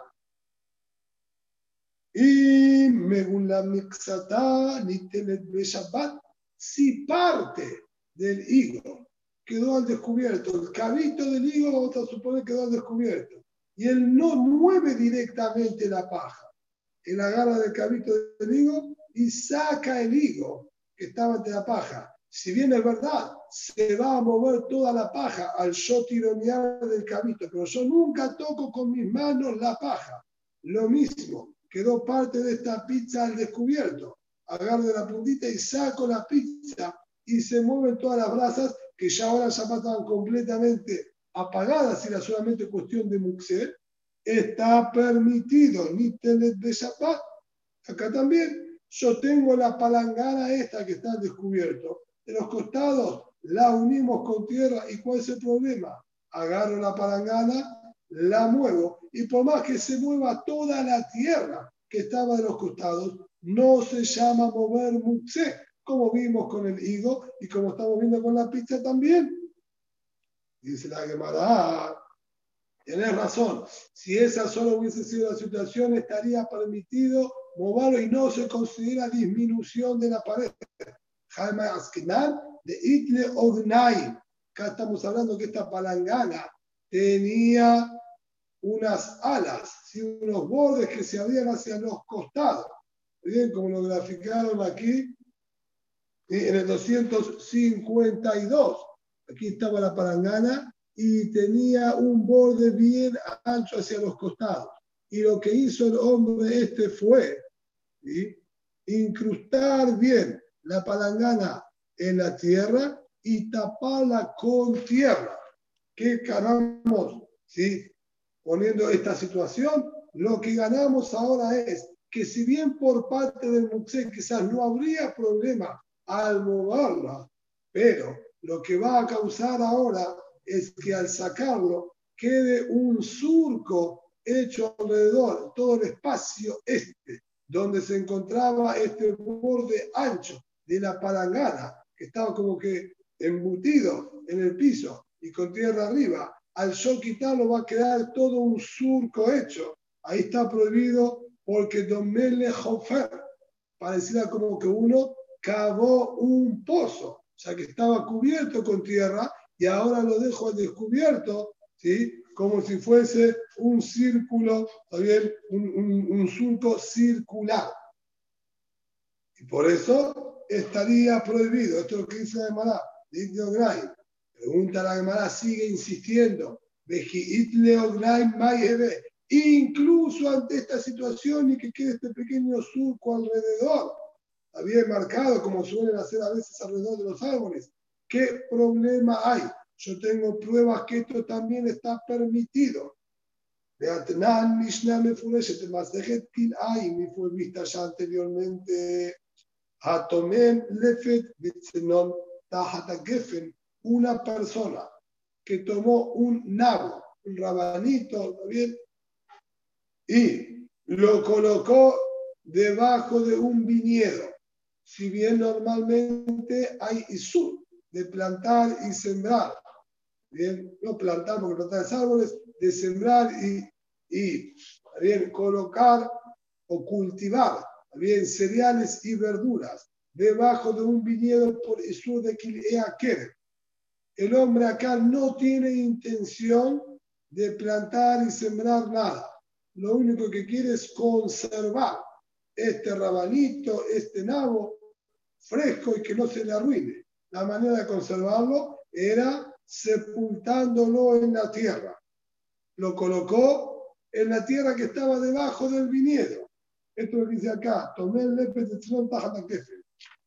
Y según la mixata, ni de Shabbat, si parte del higo quedó al descubierto, el cabito del higo, vamos a suponer quedó al descubierto, y él no mueve directamente la paja, él agarra del cabito del higo y saca el higo que estaba entre la paja. Si bien es verdad, se va a mover toda la paja al yo tironear del cabito, pero yo nunca toco con mis manos la paja. Lo mismo, quedó parte de esta pizza al descubierto. Agarro de la puntita y saco la pizza y se mueven todas las brasas que ya ahora ya estaban completamente apagadas y era solamente cuestión de muxer está permitido, ni tener de Shabbat. Acá también yo tengo la palangana esta que está descubierto. De los costados la unimos con tierra. ¿Y cuál es el problema? Agarro la palangana, la muevo y por más que se mueva toda la tierra que estaba de los costados, no se llama mover muxe, como vimos con el higo y como estamos viendo con la pizza también. Dice la Gemara, Tienes razón. Si esa solo hubiese sido la situación, estaría permitido moverlo y no se considera disminución de la pared. Jaime Askenan de Itle Ognaim. Acá estamos hablando que esta palangana tenía unas alas, unos bordes que se abrían hacia los costados. Bien, como lo graficaron aquí en el 252. Aquí estaba la palangana y tenía un borde bien ancho hacia los costados. Y lo que hizo el hombre este fue incrustar bien la palangana en la tierra y taparla con tierra. ¿Qué ganamos? ¿Sí? Poniendo esta situación, lo que ganamos ahora es que si bien por parte del Muxé quizás no habría problema al moverla, pero lo que va a causar ahora es que al sacarlo quede un surco hecho alrededor, todo el espacio este, donde se encontraba este borde ancho de la palangana, que estaba como que embutido en el piso y con tierra arriba, al yo quitarlo va a quedar todo un surco hecho. Ahí está prohibido porque Domele Hofer parecía como que uno cavó un pozo, o sea que estaba cubierto con tierra y ahora lo dejo descubierto, ¿sí? como si fuese un círculo, bien? Un, un, surco circular. Y por eso estaría prohibido. Esto es lo que dice la Gemara, Pregunta la Gemara, sigue insistiendo. Incluso ante esta situación y que quede este pequeño surco alrededor, había marcado como suelen hacer a veces alrededor de los árboles. ¿Qué problema hay? Yo tengo pruebas que esto también está permitido. Mishnah me fureshet Masdejet Kilay, me fue vista ya anteriormente. Hatomen Lefet Bitzenon Tahata Gefen, una persona que tomó un nabo, un rabanito, bien? Y lo colocó debajo de un viñedo. Si bien normalmente hay isur de plantar y sembrar, bien, no plantar porque plantar es árboles, de sembrar y, y bien, colocar o cultivar bien, cereales y verduras debajo de un viñedo por eso de Kilea El hombre acá no tiene intención de plantar y sembrar nada. Lo único que quiere es conservar este rabanito, este nabo fresco y que no se le arruine. La manera de conservarlo era sepultándolo en la tierra. Lo colocó en la tierra que estaba debajo del viñedo. Esto lo dice acá. Tomé el lepe de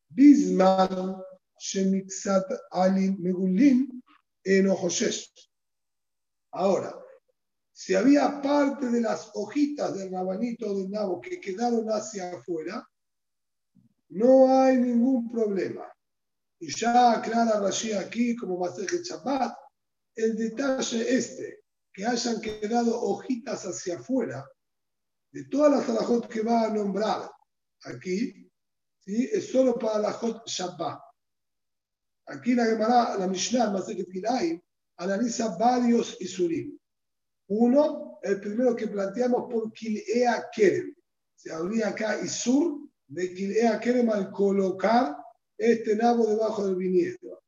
Bisman shemixat alin megulin Ahora, si había parte de las hojitas del rabanito del nabo que quedaron hacia afuera, no hay ningún problema. Y ya aclara Rashi aquí, como el Shabbat, el detalle este, que hayan quedado hojitas hacia afuera, de todas las alajot que va a nombrar aquí, ¿sí? es solo para la Jot Shabbat. Aquí la Gemara, la Mishnah, Maseket Gilaim, analiza varios Isurim. Uno, el primero que planteamos por Kilea Kerem. Se habría acá Isur de Kilea Kerem al colocar este nabo debajo del viñedo.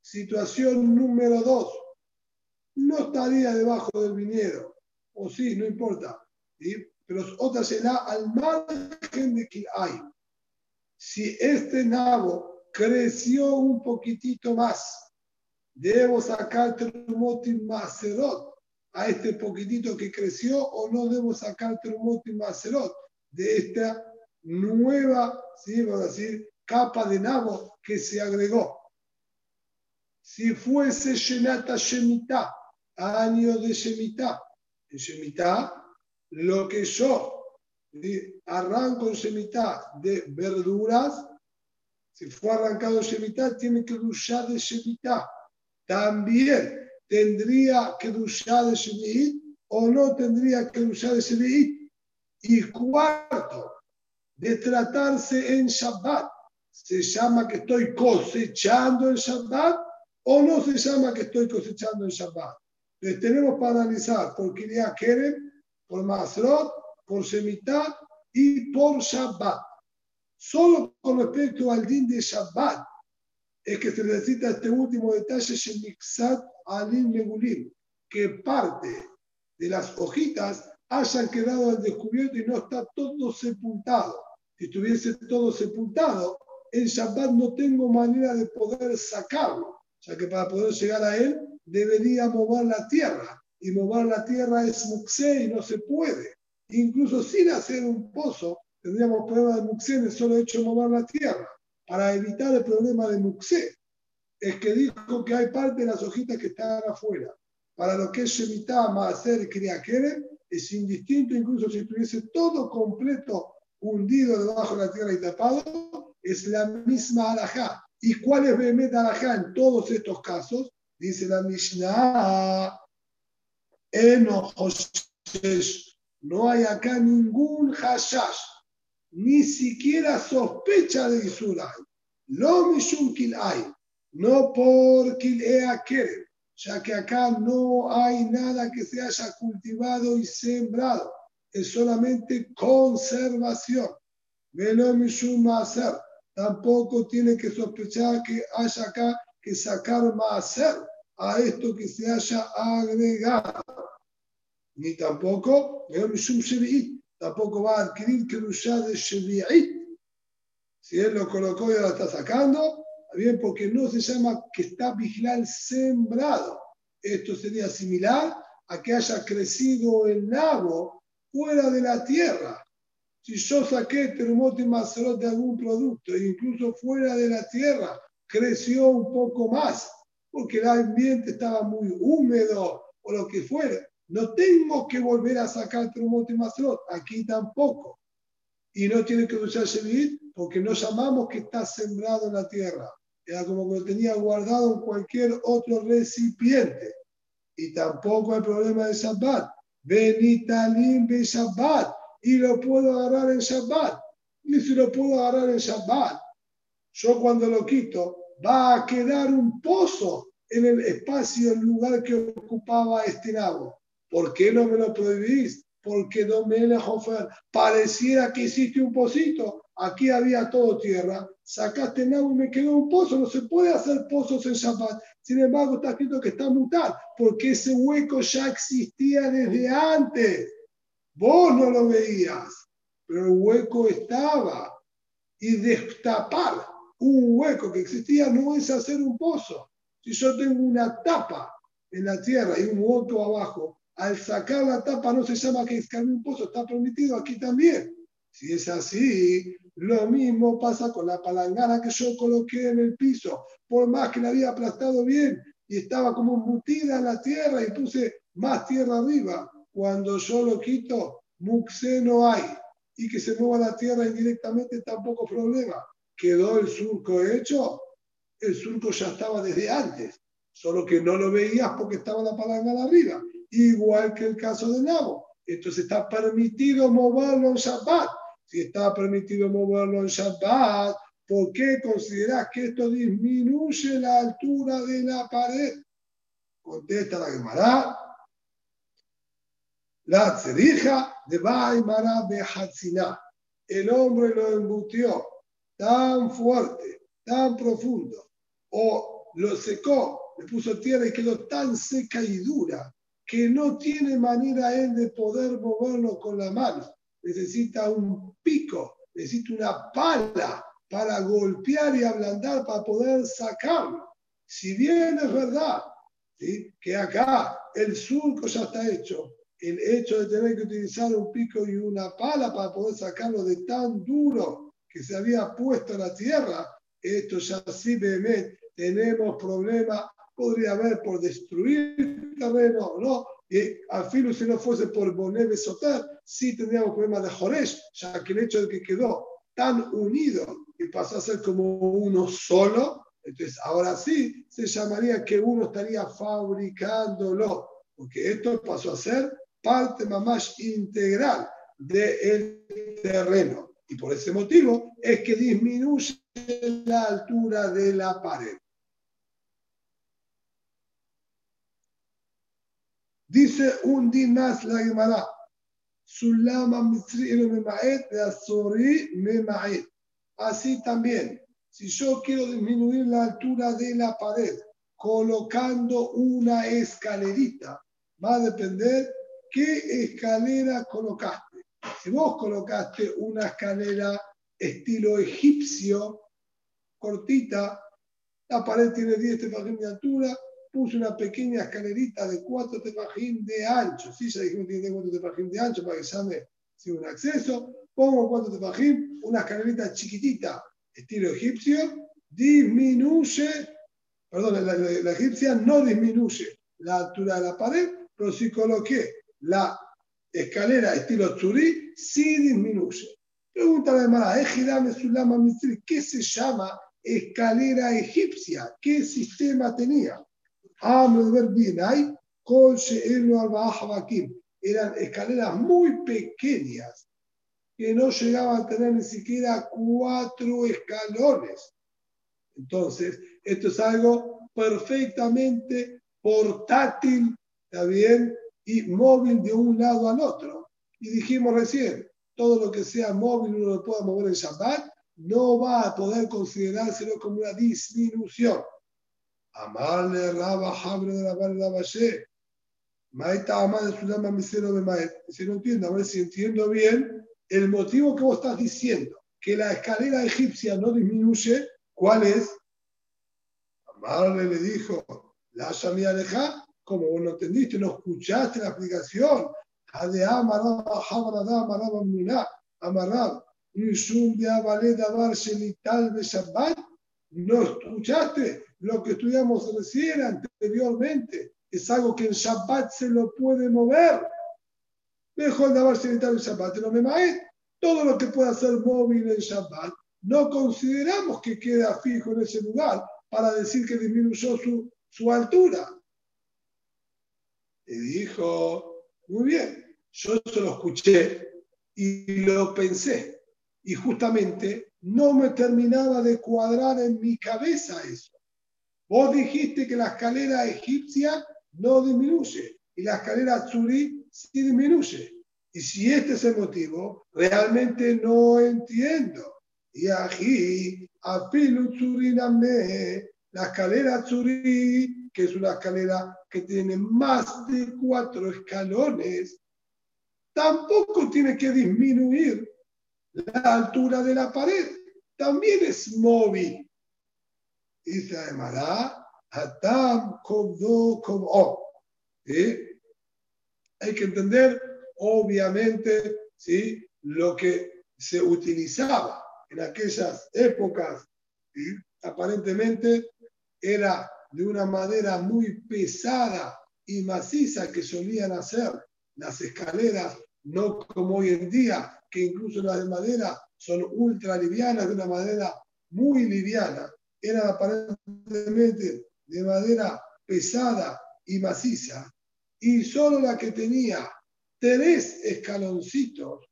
Situación número dos. No estaría debajo del viñedo. O sí, no importa. Pero otra será al margen de hay. Si este nabo creció un poquitito más, debo sacar Trumotim Maserot a este poquitito que creció o no debo sacar Trumotim Maserot de esta nueva, ¿sí? vamos a decir, capa de nabo que se agregó. Si fuese Shenata Shemitah, año de Shemitah, en lo que yo arranco en de verduras, si fue arrancado Shemitah, tiene que duchar de Shemitah. También tendría que duchar de Shemitah o no tendría que duchar de Shemitah. Y cuarto, de tratarse en Shabbat se llama que estoy cosechando el Shabbat o no se llama que estoy cosechando el Shabbat. Entonces tenemos para analizar por Kiria Kerem, por Masrot, por Shemitah y por Shabbat. Solo con respecto al din de Shabbat es que se necesita este último detalle, Alim que parte de las hojitas hayan quedado al descubierto y no está todo sepultado. Si estuviese todo sepultado, en Shabbat no tengo manera de poder sacarlo, ya que para poder llegar a él debería mover la tierra, y mover la tierra es muxé y no se puede. Incluso sin hacer un pozo, tendríamos problema de muxé en el solo hecho de mover la tierra, para evitar el problema de muxé. Es que dijo que hay parte de las hojitas que están afuera. Para lo que es Shemitah, Maaser Kriakere, es indistinto, incluso si estuviese todo completo hundido debajo de la tierra y tapado, es la misma alajá. ¿Y cuál es Behemet alajá en todos estos casos? Dice la Mishnah, no hay acá ningún hashash, ni siquiera sospecha de Isurai. Lo mishum hay, no por kilea kerem, ya que acá no hay nada que se haya cultivado y sembrado, es solamente conservación. Velo mishum hacer, tampoco tiene que sospechar que haya acá que sacar hacer a esto que se haya agregado. Ni tampoco, tampoco va a adquirir Kerushá de Shevi'it. Si él lo colocó y ahora está sacando, bien, porque no se llama que está vigilal sembrado. Esto sería similar a que haya crecido el nabo fuera de la tierra. Si yo saqué terremoto y mazorot de algún producto, e incluso fuera de la tierra, creció un poco más porque el ambiente estaba muy húmedo o lo que fuera. No tengo que volver a sacar Trumot y Masrot, aquí tampoco. Y no tiene que usar Shevit porque no llamamos que está sembrado en la tierra. Era como que lo tenía guardado en cualquier otro recipiente. Y tampoco hay problema de Shabbat. Benitalim be Shabbat. Y lo puedo agarrar en Shabbat. Y si lo puedo agarrar en Shabbat, yo cuando lo quito, va a quedar un pozo en el espacio, el lugar que ocupaba este nabo. ¿Por qué no me lo prohibís? Porque no me Hofer pareciera que hiciste un pocito. Aquí había todo tierra. Sacaste el nabo y me quedó un pozo. No se puede hacer pozos en Shabbat. Sin embargo, está escrito que está mutado, porque ese hueco ya existía desde antes. Vos no lo veías, pero el hueco estaba. Y destapar un hueco que existía no es hacer un pozo. Si yo tengo una tapa en la tierra y un hueco abajo, al sacar la tapa no se llama que es un pozo, está permitido aquí también. Si es así, lo mismo pasa con la palangana que yo coloqué en el piso. Por más que la había aplastado bien y estaba como embutida en la tierra y puse más tierra arriba, cuando yo lo quito, muxe no hay. Y que se mueva la tierra indirectamente tampoco problema quedó el surco hecho, el surco ya estaba desde antes, solo que no lo veías porque estaba la palanca de arriba, igual que el caso de Nabo. Entonces está permitido moverlo en Shabbat. Si está permitido moverlo en Shabbat, ¿por qué consideras que esto disminuye la altura de la pared? Contesta la Gemara. La cerija de Baimara Behatzina. El hombre lo embutió tan fuerte, tan profundo, o lo secó, le puso tierra y quedó tan seca y dura que no tiene manera él de poder moverlo con la mano. Necesita un pico, necesita una pala para golpear y ablandar para poder sacarlo. Si bien es verdad que acá el surco ya está hecho, el hecho de tener que utilizar un pico y una pala para poder sacarlo de tan duro que se había puesto en la tierra, esto ya sí, tenemos problema, podría haber por destruir terreno no, y al fin si no fuese por Bonebe Sotar, sí tendríamos problema de Joresh, ya que el hecho de que quedó tan unido y pasó a ser como uno solo, entonces ahora sí se llamaría que uno estaría fabricándolo, porque esto pasó a ser parte más integral del terreno. Y por ese motivo es que disminuye la altura de la pared. Dice un din más la Gemara. Sulama Así también, si yo quiero disminuir la altura de la pared colocando una escalerita, va a depender qué escalera colocaste. Si vos colocaste una escalera estilo egipcio, cortita, la pared tiene 10 tefajín de altura, puse una pequeña escalerita de 4 tefajín de ancho. Sí, ya dijimos que tiene 4 tefajín de ancho para que llame si un acceso. Pongo 4 tefajín, una escalerita chiquitita, estilo egipcio, disminuye, perdón, la, egipcia no disminuye la altura de la pared, pero si coloqué la escalera estilo tzurí, sí disminuye. Pregunta la Mara, ¿qué se llama escalera egipcia? ¿Qué sistema tenía? Eran escaleras muy pequeñas que no llegaban a tener ni siquiera cuatro escalones. Entonces, esto es algo perfectamente portátil, ¿está bien? Y móvil de un lado al otro. Y dijimos recién, todo lo que sea móvil uno lo pueda mover en Shabbat, no va a poder considerárselo como una disminución. Amarle Raba Habre de la Raba Maeta Amar de Sulama Misero de Maet. Si no entiendo, a ver si entiendo bien el motivo que vos estás diciendo, que la escalera egipcia no disminuye, ¿cuál es? Amarle le dijo, la Shamia Aleja, como vos no entendiste, no escuchaste la explicación, Amarrab, ¿No escuchaste lo que estudiamos recién anteriormente? Es algo que en Shabbat se lo puede mover. Mejor de haberse en Shabbat, no me maes. Todo lo que pueda ser móvil en Shabbat, no consideramos que queda fijo en ese lugar para decir que disminuyó su, su altura. Y dijo, muy bien, yo eso lo escuché y lo pensé. Y justamente no me terminaba de cuadrar en mi cabeza eso. Vos dijiste que la escalera egipcia no disminuye y la escalera tzurí sí disminuye. Y si este es el motivo, realmente no entiendo. Y aquí, apilu me la escalera tzurí, que es una escalera que tiene más de cuatro escalones, tampoco tiene que disminuir la altura de la pared. También es móvil. Dice además, Hatam como Hay que entender, obviamente, ¿sí? lo que se utilizaba en aquellas épocas. Aparentemente era de una madera muy pesada y maciza que solían hacer las escaleras, no como hoy en día, que incluso las de madera son ultra livianas, de una madera muy liviana, eran aparentemente de madera pesada y maciza, y solo la que tenía tres escaloncitos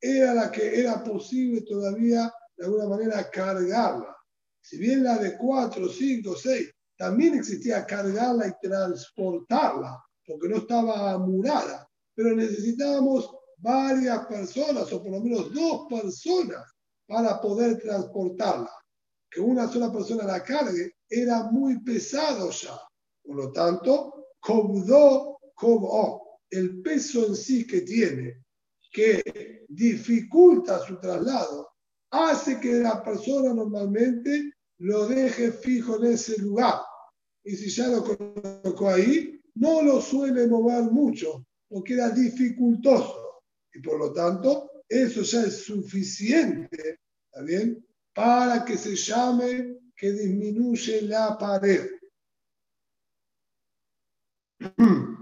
era la que era posible todavía de alguna manera cargarla. Si bien la de cuatro, cinco, seis también existía cargarla y transportarla, porque no estaba amurada, pero necesitábamos varias personas, o por lo menos dos personas, para poder transportarla. Que una sola persona la cargue era muy pesado ya. Por lo tanto, como como el peso en sí que tiene, que dificulta su traslado, hace que la persona normalmente lo deje fijo en ese lugar. Y si ya lo colocó ahí, no lo suele mover mucho, porque era dificultoso. Y por lo tanto, eso ya es suficiente, ¿está bien? Para que se llame que disminuye la pared.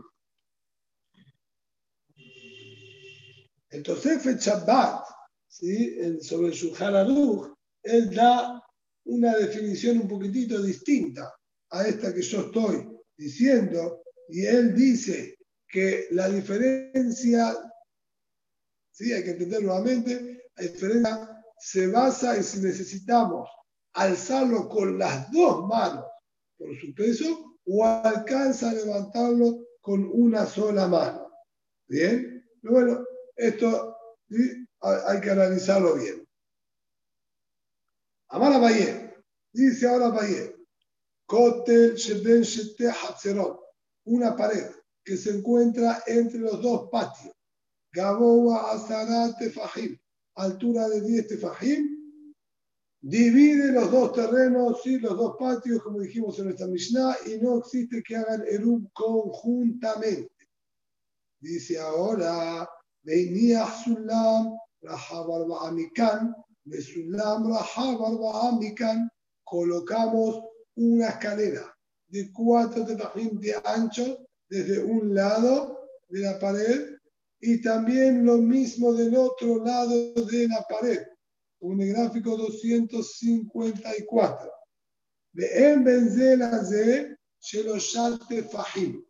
Entonces, el Shabbat, ¿sí? sobre su Aruch, él da una definición un poquitito distinta a esta que yo estoy diciendo, y él dice que la diferencia, sí, hay que entender nuevamente, la diferencia se basa en si necesitamos alzarlo con las dos manos por su peso o alcanza a levantarlo con una sola mano. ¿Bien? Pero bueno, esto hay que analizarlo bien. Amara Bayer, dice ahora Bayer, Kotel Sheben Shete una pared que se encuentra entre los dos patios. Gaboa Azarat Tefajim, altura de 10 Tefajim, divide los dos terrenos y los dos patios, como dijimos en nuestra Mishnah, y no existe que hagan Erub conjuntamente. Dice ahora, venía Sulam, Rahabar Ba'amikan, de Sulam Rahabar Ba'amikan, colocamos una escalera de cuatro tefajim de ancho desde un lado de la pared y también lo mismo del otro lado de la pared, el gráfico 254. De en Benzela de Sheloshat Tefajim.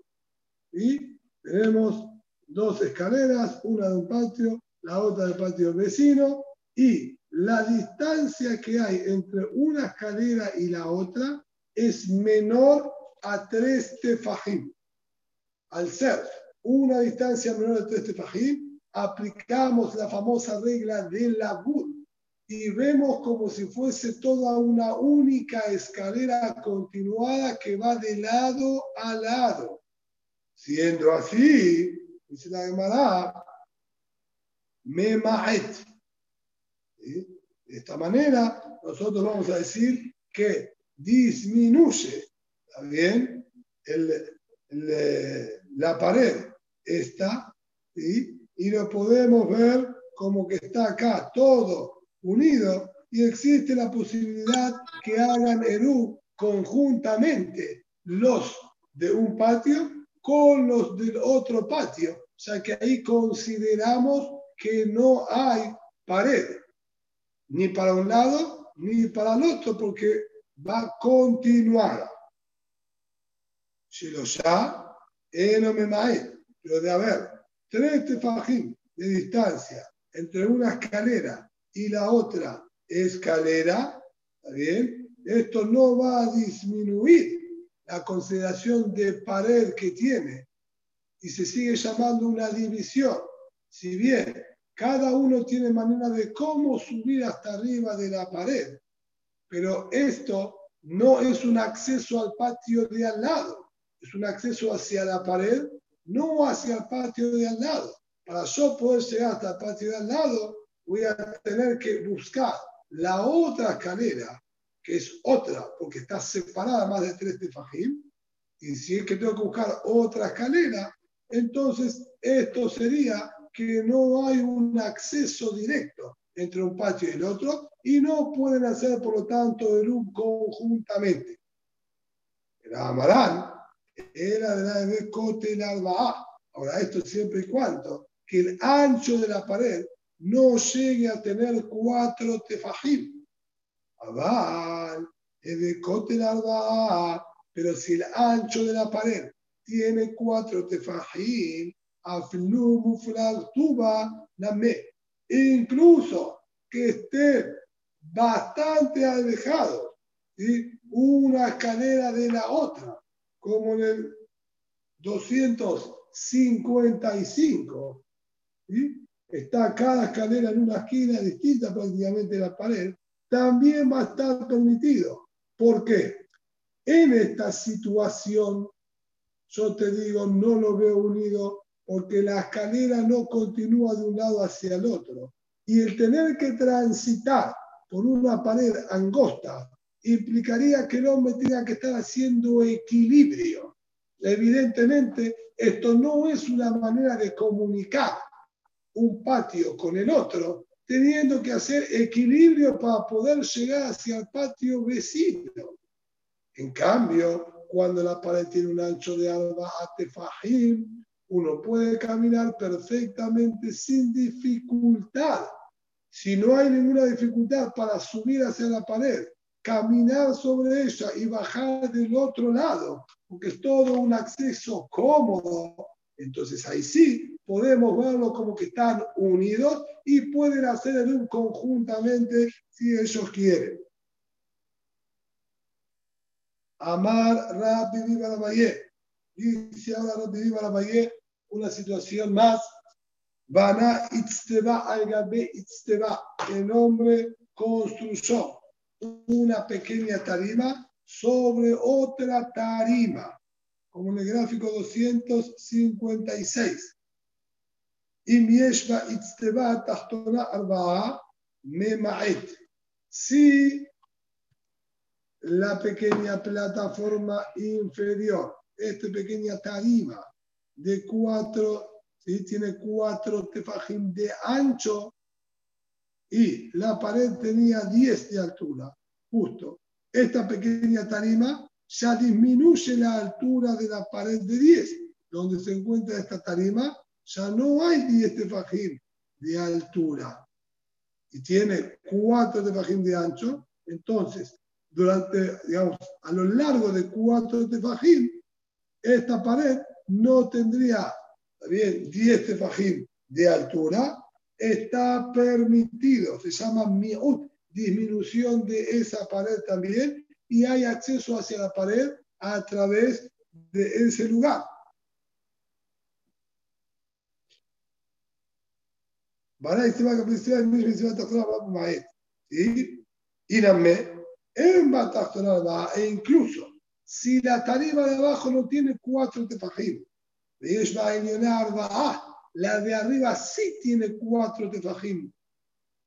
Y tenemos dos escaleras, una de un patio, la otra del patio vecino, y la distancia que hay entre una escalera y la otra es menor a tres tefajim. Al ser una distancia menor a tres tefajim, aplicamos la famosa regla de la y vemos como si fuese toda una única escalera continuada que va de lado a lado. Siendo así, dice la Gemara, me maet. De esta manera, nosotros vamos a decir que disminuye, ¿está bien? la pared está, y lo podemos ver como que está acá todo unido y existe la posibilidad que hagan Eru conjuntamente los de un patio con los del otro patio. O sea que ahí consideramos que no hay pared, ni para un lado ni para el otro, porque va a continuar. ya no me pero de haber tres tefajim de distancia entre una escalera y la otra escalera, ¿está bien? Esto no va a disminuir la consideración de pared que tiene y se sigue llamando una división. Si bien cada uno tiene manera de cómo subir hasta arriba de la pared, pero esto no es un acceso al patio de al lado, es un acceso hacia la pared, no hacia el patio de al lado. Para yo poder llegar hasta el patio de al lado, voy a tener que buscar la otra escalera, que es otra, porque está separada más de tres tefajim, y si es que tengo que buscar otra escalera, entonces esto sería que no hay un acceso directo entre un patio y el otro y no pueden hacer, por lo tanto, el un conjuntamente. El Amarán era de la Cote Alba Ahora, esto siempre y cuando que el ancho de la pared no llegue a tener cuatro tefajim. Abal, Cote Alba Pero si el ancho de la pared tiene cuatro tefajim, aflu muflag tuba me incluso que esté bastante alejado, una escalera de la otra, como en el 255. Está cada escalera en una esquina distinta prácticamente de la pared, también va a estar permitido. ¿Por qué? En esta situación, yo te digo, no lo veo unido porque la escalera no continúa de un lado hacia el otro. Y el tener que transitar por una pared angosta implicaría que el hombre tenga que estar haciendo equilibrio. Evidentemente, esto no es una manera de comunicar un patio con el otro, teniendo que hacer equilibrio para poder llegar hacia el patio vecino. En cambio, cuando la pared tiene un ancho de alba atefajim, uno puede caminar perfectamente sin dificultad. Si no hay ninguna dificultad para subir hacia la pared, caminar sobre ella y bajar del otro lado, porque es todo un acceso cómodo, entonces ahí sí podemos verlo como que están unidos y pueden hacer el conjuntamente si ellos quieren. Amar Rabbi Viva la Dice ahora Rabbi Viva la una situación más. Vana Itzteba Algabe Itzteba. El hombre construyó una pequeña tarima sobre otra tarima. como en el gráfico 256. Y Si la pequeña plataforma inferior, esta pequeña tarima de cuatro, ¿sí? tiene cuatro tefajim de ancho y la pared tenía 10 de altura, justo. Esta pequeña tarima ya disminuye la altura de la pared de 10. Donde se encuentra esta tarima, ya no hay 10 tefajim de altura. Y tiene 4 tefajim de ancho. Entonces, durante, digamos, a lo largo de 4 tefajim, esta pared no tendría bien 10 tefajim de altura, está permitido, se llama miut, disminución de esa pared también, y hay acceso hacia la pared a través de ese lugar. ¿Sí? E incluso si la tarima de abajo no tiene cuatro tefajim, la de arriba sí tiene cuatro tefajim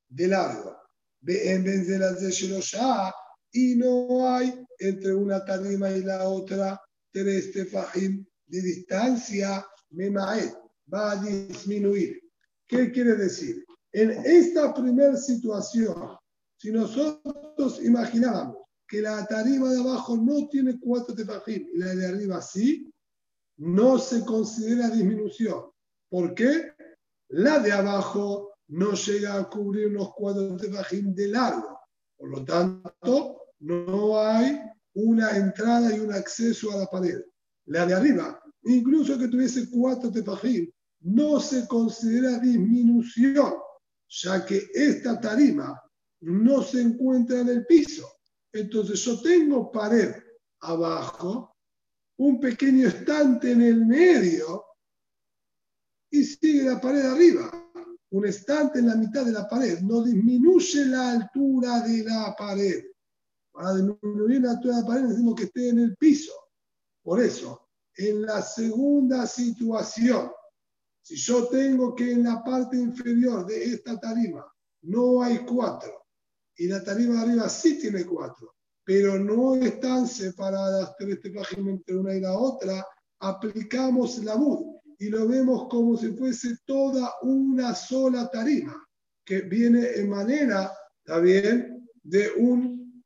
de largo. En vez de las de Shirosha, y no hay entre una tarima y la otra tres tefajim de distancia, Memaet va a disminuir. ¿Qué quiere decir? En esta primera situación, si nosotros imagináramos que la tarima de abajo no tiene cuatro tefajim y la de arriba sí, no se considera disminución. ¿Por qué? La de abajo no llega a cubrir los cuatro tefajim de largo. Por lo tanto, no hay una entrada y un acceso a la pared. La de arriba, incluso que tuviese cuatro tefajim, no se considera disminución, ya que esta tarima no se encuentra en el piso. Entonces yo tengo pared abajo, un pequeño estante en el medio y sigue la pared arriba. Un estante en la mitad de la pared no disminuye la altura de la pared. Para disminuir la altura de la pared necesitamos que esté en el piso. Por eso, en la segunda situación, si yo tengo que en la parte inferior de esta tarima no hay cuatro y la tarima de arriba sí tiene cuatro, pero no están separadas tres páginas entre una y la otra, aplicamos la MUD y lo vemos como si fuese toda una sola tarima, que viene en manera, también, de un,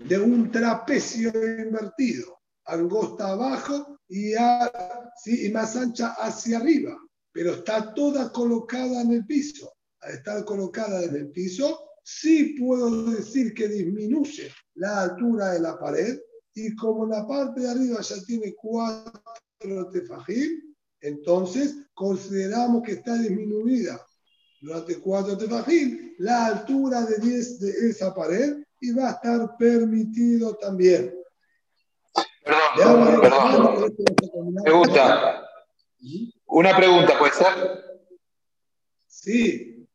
de un trapecio invertido, angosta abajo y, y más ancha hacia arriba, pero está toda colocada en el piso. Al estar colocada en el piso, sí puedo decir que disminuye la altura de la pared y como la parte de arriba ya tiene cuatro tefajim, entonces consideramos que está disminuida durante cuatro tefajim la altura de 10 de esa pared y va a estar permitido también. Perdón, perdón. Pregunta. Una pregunta, ¿puede ser? Sí.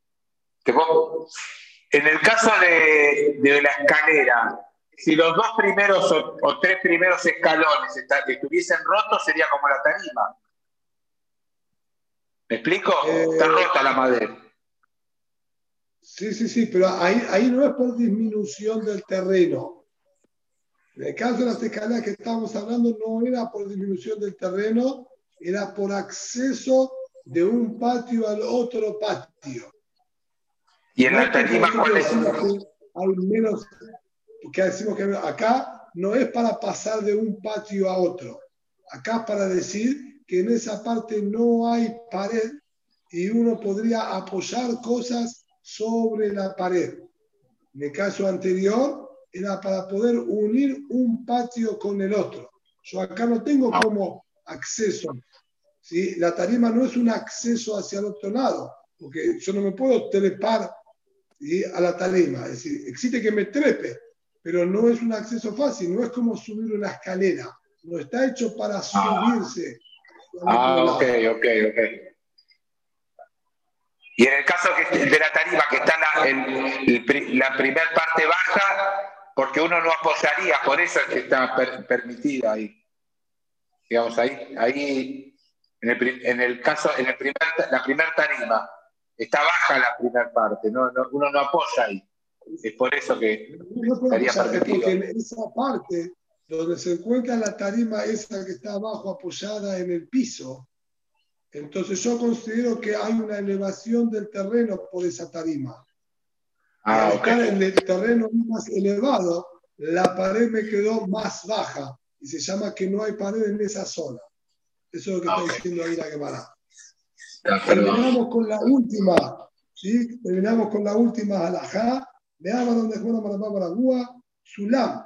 En el caso de, de, la escalera, si los dos primeros o, tres primeros escalones estuviesen rotos, sería como la tarima. ¿Me explico? Está eh, rota la madera. Sí, sí, sí, pero ahí, ahí no es por disminución del terreno. En el caso de las escaleras que estamos hablando, no era por disminución del terreno, era por acceso de un patio al otro patio. ¿Y en la tarima cuál es? Hay menos, porque decimos que acá no es para pasar de un patio a otro. Acá es para decir que en esa parte no hay pared y uno podría apoyar cosas sobre la pared. En el caso anterior era para poder unir un patio con el otro. Yo acá no tengo como acceso. ¿sí? La tarima no es un acceso hacia el otro lado, porque yo no me puedo trepar a la tarima. Es decir, existe que me trepe, pero no es un acceso fácil, no es como subir una escalera. No está hecho para subirse Ah, ok, ok, ok. Y en el caso de la tarima, que está en la, primera parte baja, porque uno no apoyaría, por eso es que está permitida ahí. Digamos, ahí, ahí en, el, caso, en el primer, la primera tarima, está baja la primera parte, no, uno no apoya ahí. Es por eso que estaría permitido. Porque en esa parte donde se encuentra la tarima esa que está abajo apoyada en el piso, entonces yo considero que hay una elevación del terreno por esa tarima. Ah, acá en el terreno más elevado, la pared me quedó más baja y se llama que no hay pared en esa zona. Eso es lo que está diciendo ahí la Gemara. Terminamos con la última, ¿sí? Terminamos con la última alajá. Veamos donde Juan para Gua, Sulam,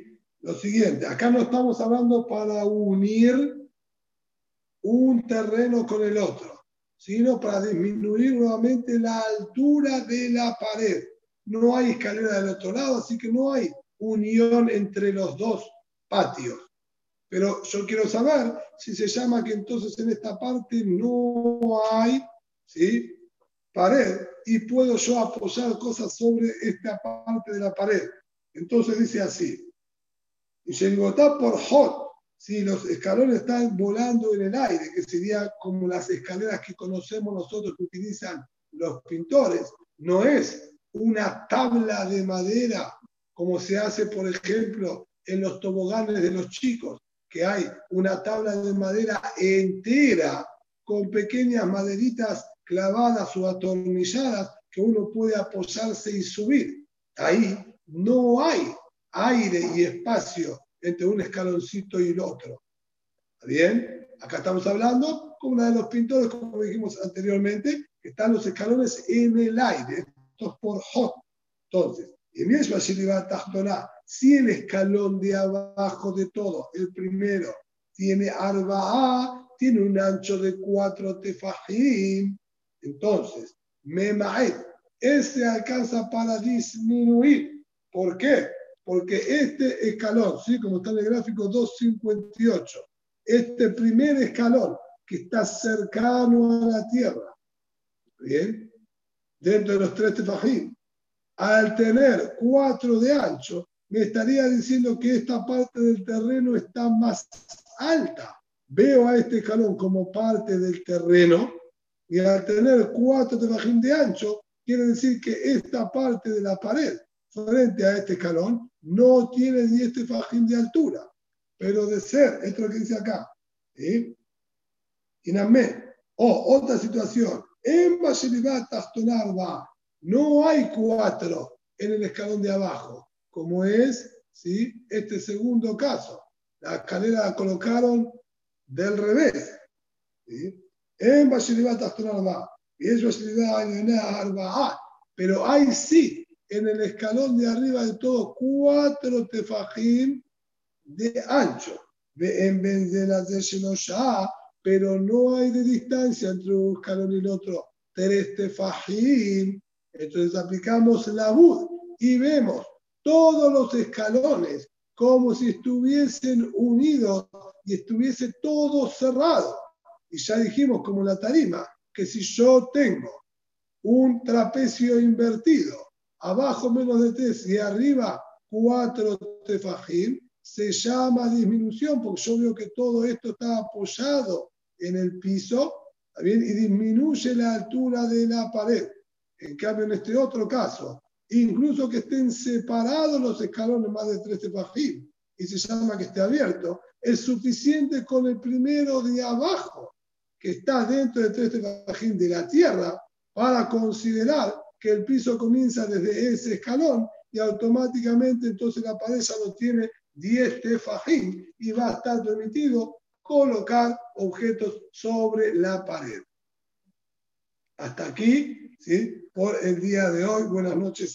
Lo siguiente, acá no estamos hablando para unir un terreno con el otro, sino para disminuir nuevamente la altura de la pared. No hay escalera del otro lado, así que no hay unión entre los dos patios. Pero yo quiero saber si se llama que entonces en esta parte no hay pared y puedo yo apoyar cosas sobre esta parte de la pared. Entonces dice así, y está por hot, si los escalones están volando en el aire, que sería como las escaleras que conocemos nosotros que utilizan los pintores, no es una tabla de madera como se hace, por ejemplo, en los toboganes de los chicos, que hay una tabla de madera entera con pequeñas maderitas clavadas o atornilladas que uno puede apoyarse y subir. Ahí no hay aire y espacio entre un escaloncito y el otro. ¿Está bien? Acá estamos hablando con una de los pintores, como dijimos anteriormente, que están los escalones en el aire. Esto es por hot. Entonces, y mismo si el escalón de abajo de todo, el primero, tiene arba tiene un ancho de cuatro tefajim, entonces, memaet, este alcanza para disminuir. ¿Por qué? Porque este escalón, ¿sí? como está en el gráfico 258, este primer escalón que está cercano a la tierra, ¿bien? Dentro de los tres tefajim, al tener cuatro de ancho, me estaría diciendo que esta parte del terreno está más alta. Veo a este escalón como parte del terreno y al tener cuatro tefajín de ancho, quiere decir que esta parte de la pared frente a este escalón no tiene ni este fajín de altura. Pero de ser, esto es lo que dice acá, ¿sí? Inamé. O otra situación, en va no hay cuatro en el escalón de abajo, como es ¿sí? este segundo caso. La escalera la colocaron del revés. ¿sí? En Bashiribat va. Y es Arba. Pero hay sí en el escalón de arriba de todo cuatro tefajim de ancho. En vez de las de pero no hay de distancia entre un escalón y el otro. Tres tefajim entonces aplicamos la bud y vemos todos los escalones como si estuviesen unidos y estuviese todo cerrado. Y ya dijimos como la tarima, que si yo tengo un trapecio invertido, abajo menos de tres y arriba cuatro tefajim, se llama disminución porque yo veo que todo esto está apoyado en el piso y disminuye la altura de la pared. En cambio, en este otro caso, incluso que estén separados los escalones más de tres tefajim y se llama que esté abierto, es suficiente con el primero de abajo, que está dentro de tres tefajim de la tierra, para considerar que el piso comienza desde ese escalón y automáticamente entonces la pared ya no tiene 10 tefajim y va a estar permitido colocar objetos sobre la pared. Hasta aquí ¿sí? por el día de hoy. Buenas noches.